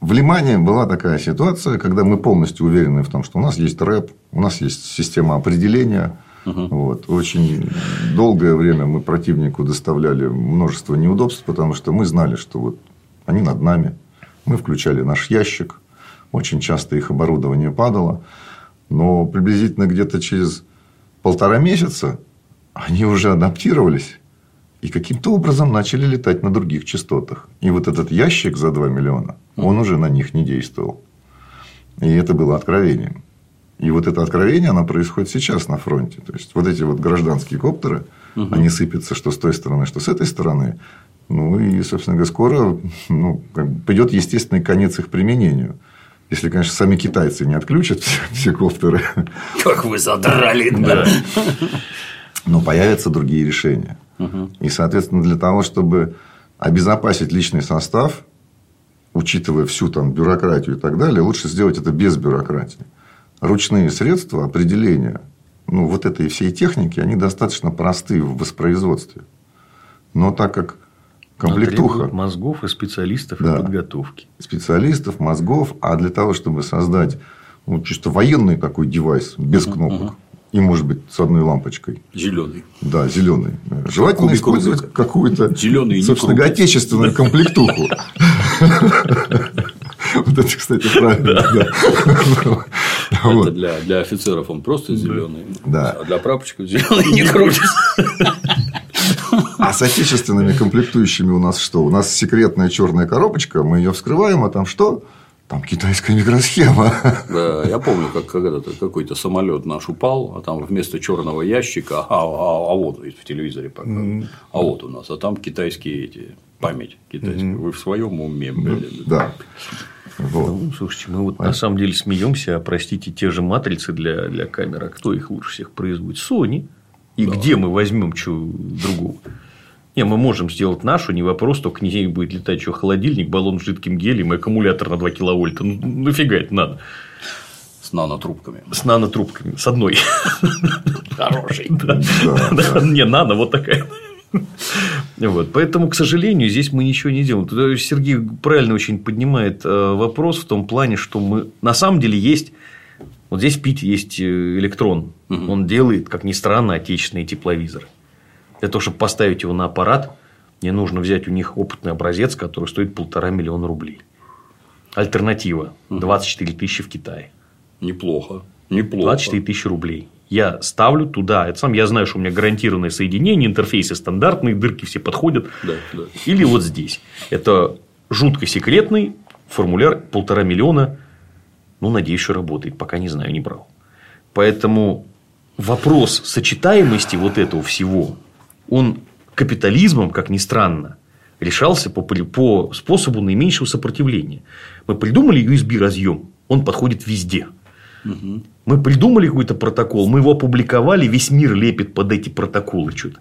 В Лимане была такая ситуация, когда мы полностью уверены в том, что у нас есть рэп, у нас есть система определения, Угу. Вот. Очень долгое время мы противнику доставляли множество неудобств, потому что мы знали, что вот они над нами. Мы включали наш ящик. Очень часто их оборудование падало. Но приблизительно где-то через полтора месяца они уже адаптировались и каким-то образом начали летать на других частотах. И вот этот ящик за 2 миллиона, он уже на них не действовал. И это было откровением. И вот это откровение, оно происходит сейчас на фронте. То есть, вот эти вот гражданские коптеры, угу. они сыпятся что с той стороны, что с этой стороны. Ну, и, собственно говоря, скоро ну, придет естественный конец их применению. Если, конечно, сами китайцы не отключат все, все коптеры. Как вы задрали, да. Но появятся другие решения. Угу. И, соответственно, для того, чтобы обезопасить личный состав, учитывая всю там бюрократию и так далее, лучше сделать это без бюрократии ручные средства определения ну, вот этой всей техники, они достаточно просты в воспроизводстве. Но так как комплектуха... мозгов и специалистов да, и подготовки. Специалистов, мозгов. А для того, чтобы создать ну, чисто военный такой девайс, без кнопок, угу. и, может быть, с одной лампочкой. Зеленый. Да, зеленый. Желательно Кубик использовать какую-то, Зеленый собственно, отечественную комплектуху. Вот это, кстати, правильно. Это для, офицеров он просто зеленый. А для прапорщиков зеленый не крутится. А с отечественными комплектующими у нас что? У нас секретная черная коробочка, мы ее вскрываем, а там что? Там китайская микросхема. Да, я помню, как когда-то какой-то самолет наш упал, а там вместо черного ящика, а, а, а вот в телевизоре показывают, а вот у нас, а там китайские эти память китайская. Вы в своем уме, блин. Да. Вот. Ну, слушайте, мы вот а? на самом деле смеемся, а простите, те же матрицы для, для камер, а кто их лучше всех производит? Sony. И да. где мы возьмем что другого? Не, мы можем сделать нашу, не вопрос, только не будет летать что холодильник, баллон с жидким гелием и аккумулятор на 2 киловольта. Ну, нафига это надо? С нанотрубками. С нанотрубками. С одной. Хороший. Не, нано вот такая. Вот. Поэтому, к сожалению, здесь мы ничего не делаем. Тут Сергей правильно очень поднимает э, вопрос в том плане, что мы на самом деле есть вот здесь в Пите есть э, электрон. Угу. Он делает, как ни странно, отечественные тепловизоры. Для того, чтобы поставить его на аппарат, мне нужно взять у них опытный образец, который стоит полтора миллиона рублей. Альтернатива 24 тысячи в Китае. Неплохо. Неплохо. 24 тысячи рублей. Я ставлю туда, это сам я знаю, что у меня гарантированное соединение, интерфейсы стандартные, дырки все подходят. Да, да. Или вот здесь. Это жутко секретный формуляр полтора миллиона. Ну, надеюсь, что работает. Пока не знаю, не брал. Поэтому вопрос сочетаемости вот этого всего, он капитализмом, как ни странно, решался по, по способу наименьшего сопротивления. Мы придумали USB разъем, он подходит везде. Угу. Мы придумали какой-то протокол, мы его опубликовали, весь мир лепит под эти протоколы что-то.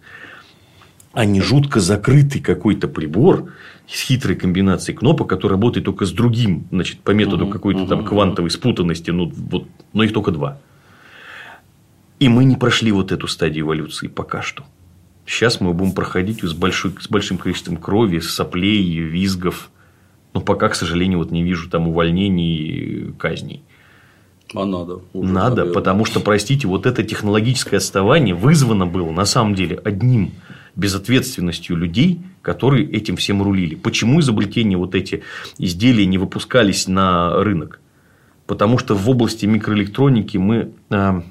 А не жутко закрытый какой-то прибор с хитрой комбинацией кнопок, который работает только с другим, значит, по методу какой-то там квантовой спутанности, ну, вот, но их только два. И мы не прошли вот эту стадию эволюции пока что. Сейчас мы будем проходить с, большой, с большим количеством крови, соплей, визгов. Но пока, к сожалению, вот не вижу там увольнений и казней. А надо. Уже, надо, наверное. потому что, простите, вот это технологическое отставание вызвано было на самом деле одним безответственностью людей, которые этим всем рулили. Почему изобретения вот эти изделия не выпускались на рынок? Потому что в области микроэлектроники мы, а,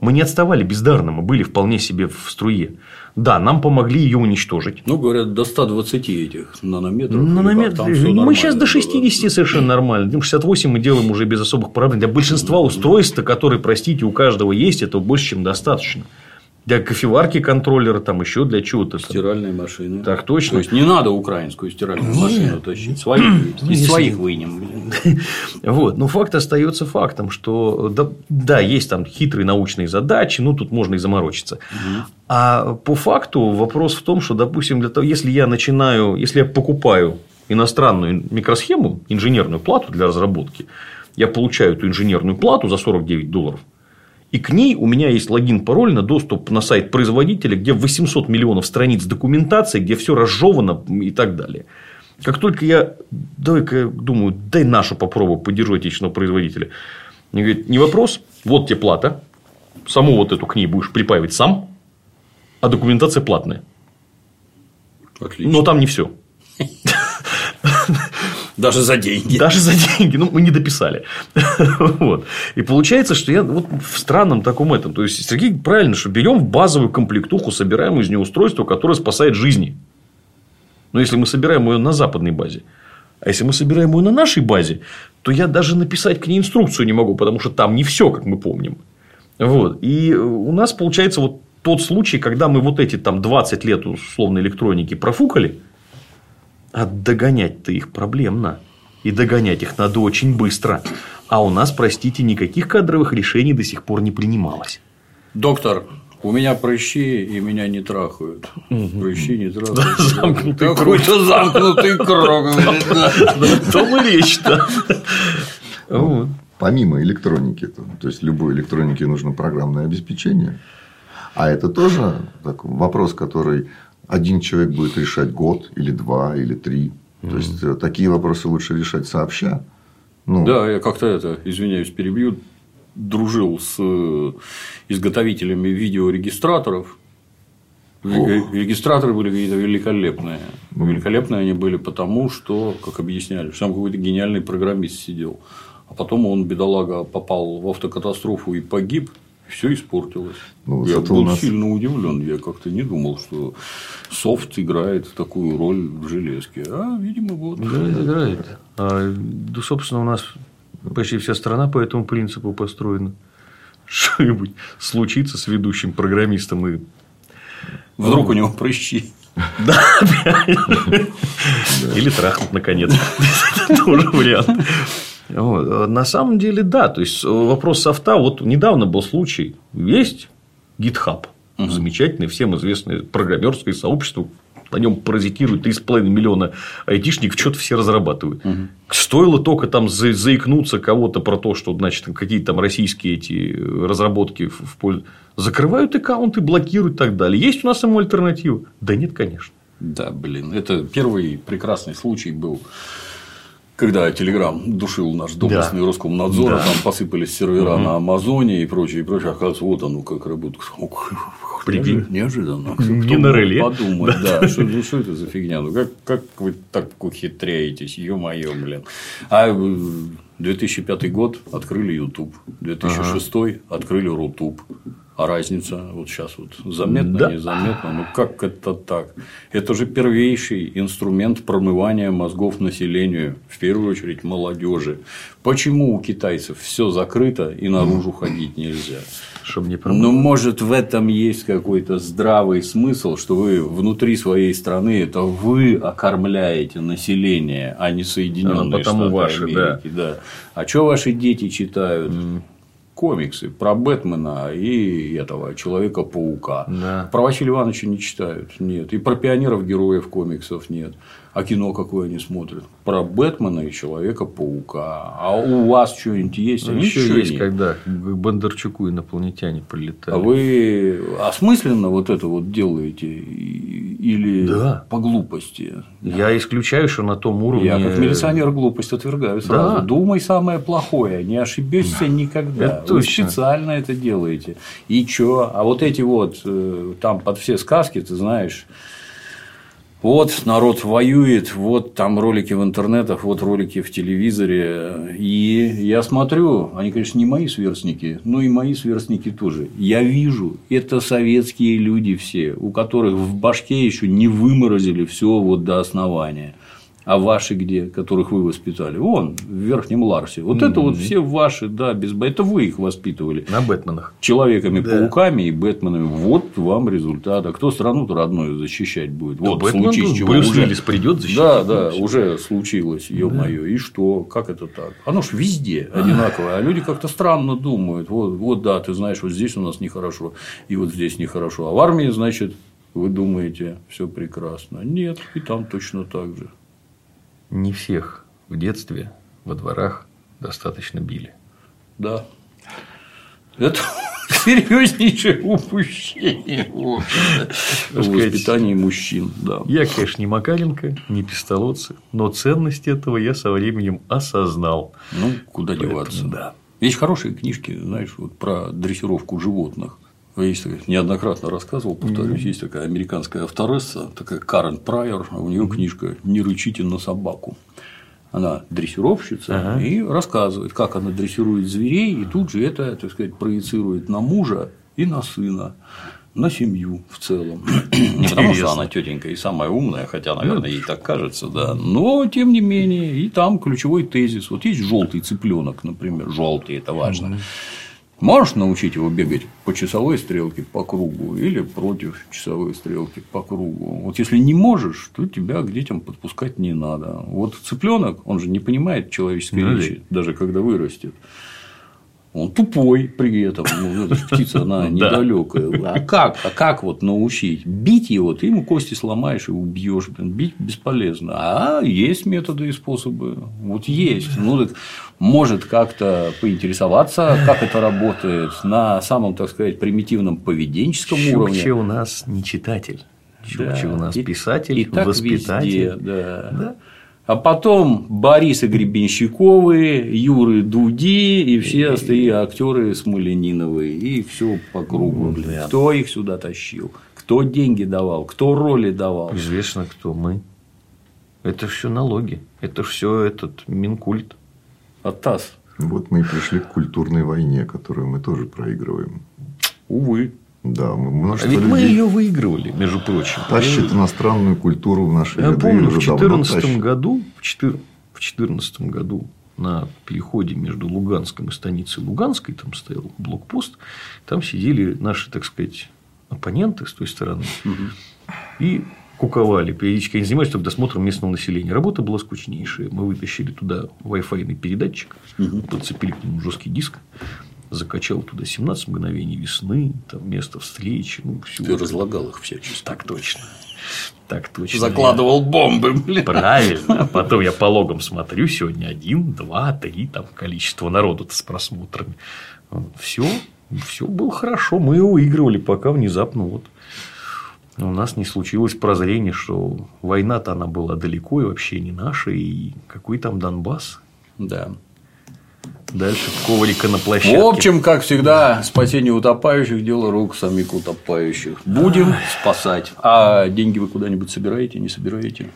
мы не отставали бездарно, мы были вполне себе в струе. Да, нам помогли ее уничтожить. Ну, говорят, до 120 этих нанометров. Нанометров. Мы сейчас до 60 было. совершенно нормально. 68 мы делаем уже без особых проблем. Для большинства устройств, которые, простите, у каждого есть, это больше, чем достаточно. Для кофеварки контроллера, там еще для чего-то. Стиральные машины. Так точно. То есть не надо украинскую стиральную Нет. машину тащить. Своих, ну, из своих вынем. Вот. Но факт остается фактом, что да, да, есть там хитрые научные задачи, ну тут можно и заморочиться. Угу. А по факту вопрос в том, что, допустим, для того, если я начинаю, если я покупаю иностранную микросхему, инженерную плату для разработки, я получаю эту инженерную плату за 49 долларов, и к ней у меня есть логин, пароль на доступ на сайт производителя, где 800 миллионов страниц документации, где все разжевано и так далее. Как только я, давай-ка, думаю, дай нашу попробую, поддержу отечественного производителя. Мне говорит, не вопрос, вот тебе плата, саму вот эту к ней будешь припаивать сам, а документация платная. Отлично. Но там не все. Даже за деньги. Даже за деньги. Ну, мы не дописали. вот. И получается, что я вот в странном таком этом. То есть, Сергей правильно, что берем в базовую комплектуху, собираем из нее устройство, которое спасает жизни. Но если мы собираем ее на западной базе, а если мы собираем ее на нашей базе, то я даже написать к ней инструкцию не могу, потому что там не все, как мы помним. Вот. И у нас получается вот тот случай, когда мы вот эти там 20 лет условной электроники профукали, а догонять-то их проблемно. И догонять их надо очень быстро. А у нас, простите, никаких кадровых решений до сих пор не принималось. Доктор, у меня прыщи, и меня не трахают. Прыщи не трахают. Замкнутый круг. Какой-то замкнутый круг. То мы речь-то. Помимо электроники, то есть любой электронике нужно программное обеспечение. А это тоже вопрос, который один человек будет решать год или два или три. То есть э, такие вопросы лучше решать сообща. Ну, да, я как-то это, извиняюсь, перебью, дружил с э, изготовителями видеорегистраторов. Ох. Регистраторы были какие-то великолепные. Великолепные они были потому, что, как объясняли, что там какой-то гениальный программист сидел. А потом он, бедолага, попал в автокатастрофу и погиб все испортилось. Ну, я был нас... сильно удивлен. Я как-то не думал, что софт играет такую роль в железке. А, видимо, вот. Играет, играет. А, да, собственно, у нас почти вся страна по этому принципу построена. Что-нибудь случится с ведущим программистом и Вдруг у него прыщи. Да. Или трахнут наконец. Тоже вариант. На самом деле, да. То есть вопрос софта. Вот недавно был случай. Есть GitHub. Замечательный, всем известное программерское сообщество, на нем паразитируют 3,5 миллиона айтишников, что-то все разрабатывают. Угу. Стоило только там за, заикнуться кого-то про то, что значит какие-то там российские эти разработки в пользу. Закрывают аккаунты, блокируют и так далее. Есть у нас ему альтернатива? Да нет, конечно. Да, блин, это первый прекрасный случай был когда Телеграм душил наш доблестный да. Роскомнадзор, да. там посыпались сервера угу. на Амазоне и прочее, и прочее. Оказывается, вот оно как работает. Прикинь. Неожиданно. Не на реле. Подумать, да. Что, это за фигня? Ну, как, вы так ухитряетесь? Ё-моё, блин. А 2005 год открыли YouTube. 2006 ага. открыли Рутуб. А разница вот сейчас вот заметно, да. незаметно. Ну как это так? Это же первейший инструмент промывания мозгов населению, в первую очередь молодежи. Почему у китайцев все закрыто и наружу ходить нельзя? Чтобы не промывать. Ну, может, в этом есть какой-то здравый смысл, что вы внутри своей страны это вы окормляете население, а не Соединенные а, Штаты ваши, Америки. Да. Да. А что ваши дети читают? Mm комиксы про Бэтмена и этого Человека-паука. Да. Про Василия Ивановича не читают, нет. И про пионеров героев комиксов нет. А кино какое они смотрят? Про Бэтмена и Человека-паука. А у вас что-нибудь есть? Ну, еще есть, нет. когда к Бондарчуку инопланетяне прилетали. А вы осмысленно вот это вот делаете или да. по глупости? Я исключаю, что на том уровне. Я как милиционер глупость отвергаю сразу. Да. Думай самое плохое, не ошибешься никогда. Это вы точно. специально это делаете. И что? А вот эти вот э, там под все сказки, ты знаешь вот народ воюет, вот там ролики в интернетах, вот ролики в телевизоре. И я смотрю, они, конечно, не мои сверстники, но и мои сверстники тоже. Я вижу, это советские люди все, у которых в башке еще не выморозили все вот до основания. А ваши где, которых вы воспитали? Вон, в Верхнем Ларсе. Вот mm-hmm. это вот все ваши, да, без Это вы их воспитывали. На Бэтменах. Человеками-пауками да. и Бэтменами. Вот вам результат. А кто страну-то родную защищать будет? Да вот, Бэтмен, случись чего Брюс уже. Уиллис придет защищать. Да, да, уже случилось, ё-моё. Да. И что? Как это так? Оно ж везде одинаковое. А люди как-то странно думают. Вот, вот, да, ты знаешь, вот здесь у нас нехорошо, и вот здесь нехорошо. А в армии, значит, вы думаете, все прекрасно. Нет, и там точно так же не всех в детстве во дворах достаточно били. Да. Это серьезнейшее упущение в воспитании мужчин. Да. Я, конечно, не Макаренко, не пистолотцы, но ценность этого я со временем осознал. Ну, куда деваться. Да. Есть хорошие книжки, знаешь, вот про дрессировку животных. Есть такая, неоднократно рассказывал, повторюсь, mm-hmm. есть такая американская авторесса, такая Карен Прайер, а у нее mm-hmm. книжка Не рычите на собаку. Она дрессировщица ага. и рассказывает, как она дрессирует зверей, и тут же это, так сказать, проецирует на мужа и на сына на семью в целом. Не потому, что она тетенька и самая умная, хотя, наверное, ей так кажется, да. Но тем не менее, и там ключевой тезис. Вот есть желтый цыпленок, например, желтый это важно. Можешь научить его бегать по часовой стрелке по кругу или против часовой стрелки по кругу. Вот если не можешь, то тебя к детям подпускать не надо. Вот цыпленок, он же не понимает человеческой ну, речи, даже когда вырастет. Он тупой при этом. Ну, эта птица, она недалекая. А как? А как вот научить? Бить его, ты ему кости сломаешь и убьешь. Бить бесполезно. А есть методы и способы. Вот есть. Ну, так может как-то поинтересоваться, как это работает на самом, так сказать, примитивном поведенческом Чукча уровне. Чукча у нас не читатель. Чукча да. у нас писатель, и, и воспитатель. Везде, да. Да? А потом Бориса Гребенщиковы, Юры Дуди и все остальные актеры Смолениновые, и все по кругу. Блин. Кто их сюда тащил? Кто деньги давал? Кто роли давал? Известно, кто мы. Это все налоги. Это все этот Минкульт. От ТАСС. Вот мы и пришли к культурной войне, которую мы тоже проигрываем. Увы. Да, множество ведь людей мы ее выигрывали, между прочим. Тащит иностранную культуру в наши Я помню, в 2014 году, в 2014 году на переходе между Луганском и станицей Луганской, там стоял блокпост, там сидели наши, так сказать, оппоненты с той стороны и куковали. Периодически они занимались только досмотром местного населения. Работа была скучнейшая. Мы вытащили туда Wi-Fi передатчик, подцепили к нему жесткий диск, закачал туда 17 мгновений весны, там место встречи. Ну, всю Ты разлагал их всячески. Так точно. Так точно. Закладывал бомбы, блин. Правильно. А потом я по логам смотрю, сегодня один, два, три, там количество народу-то с просмотрами. Все, все было хорошо. Мы выигрывали, пока внезапно вот у нас не случилось прозрение, что война-то она была далеко и вообще не наша, и какой там Донбасс. Да. Дальше коврика на площадке. В общем, как всегда, спасение утопающих – дело рук самих утопающих. Будем спасать. А деньги вы куда-нибудь собираете, не собираете?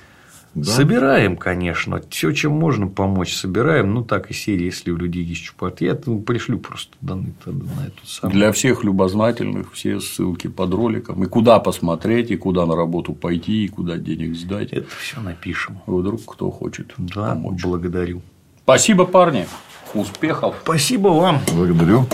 Да. Собираем, конечно. Все, чем можно помочь, собираем. Ну, так и серии, если у людей есть чупат. Я ну, пришлю просто данные на эту самую. Для всех любознательных все ссылки под роликом. И куда посмотреть, и куда на работу пойти, и куда денег сдать. Это все напишем. Вдруг кто хочет Да, помочь. благодарю. Спасибо, парни. Успехов. Спасибо вам. Благодарю.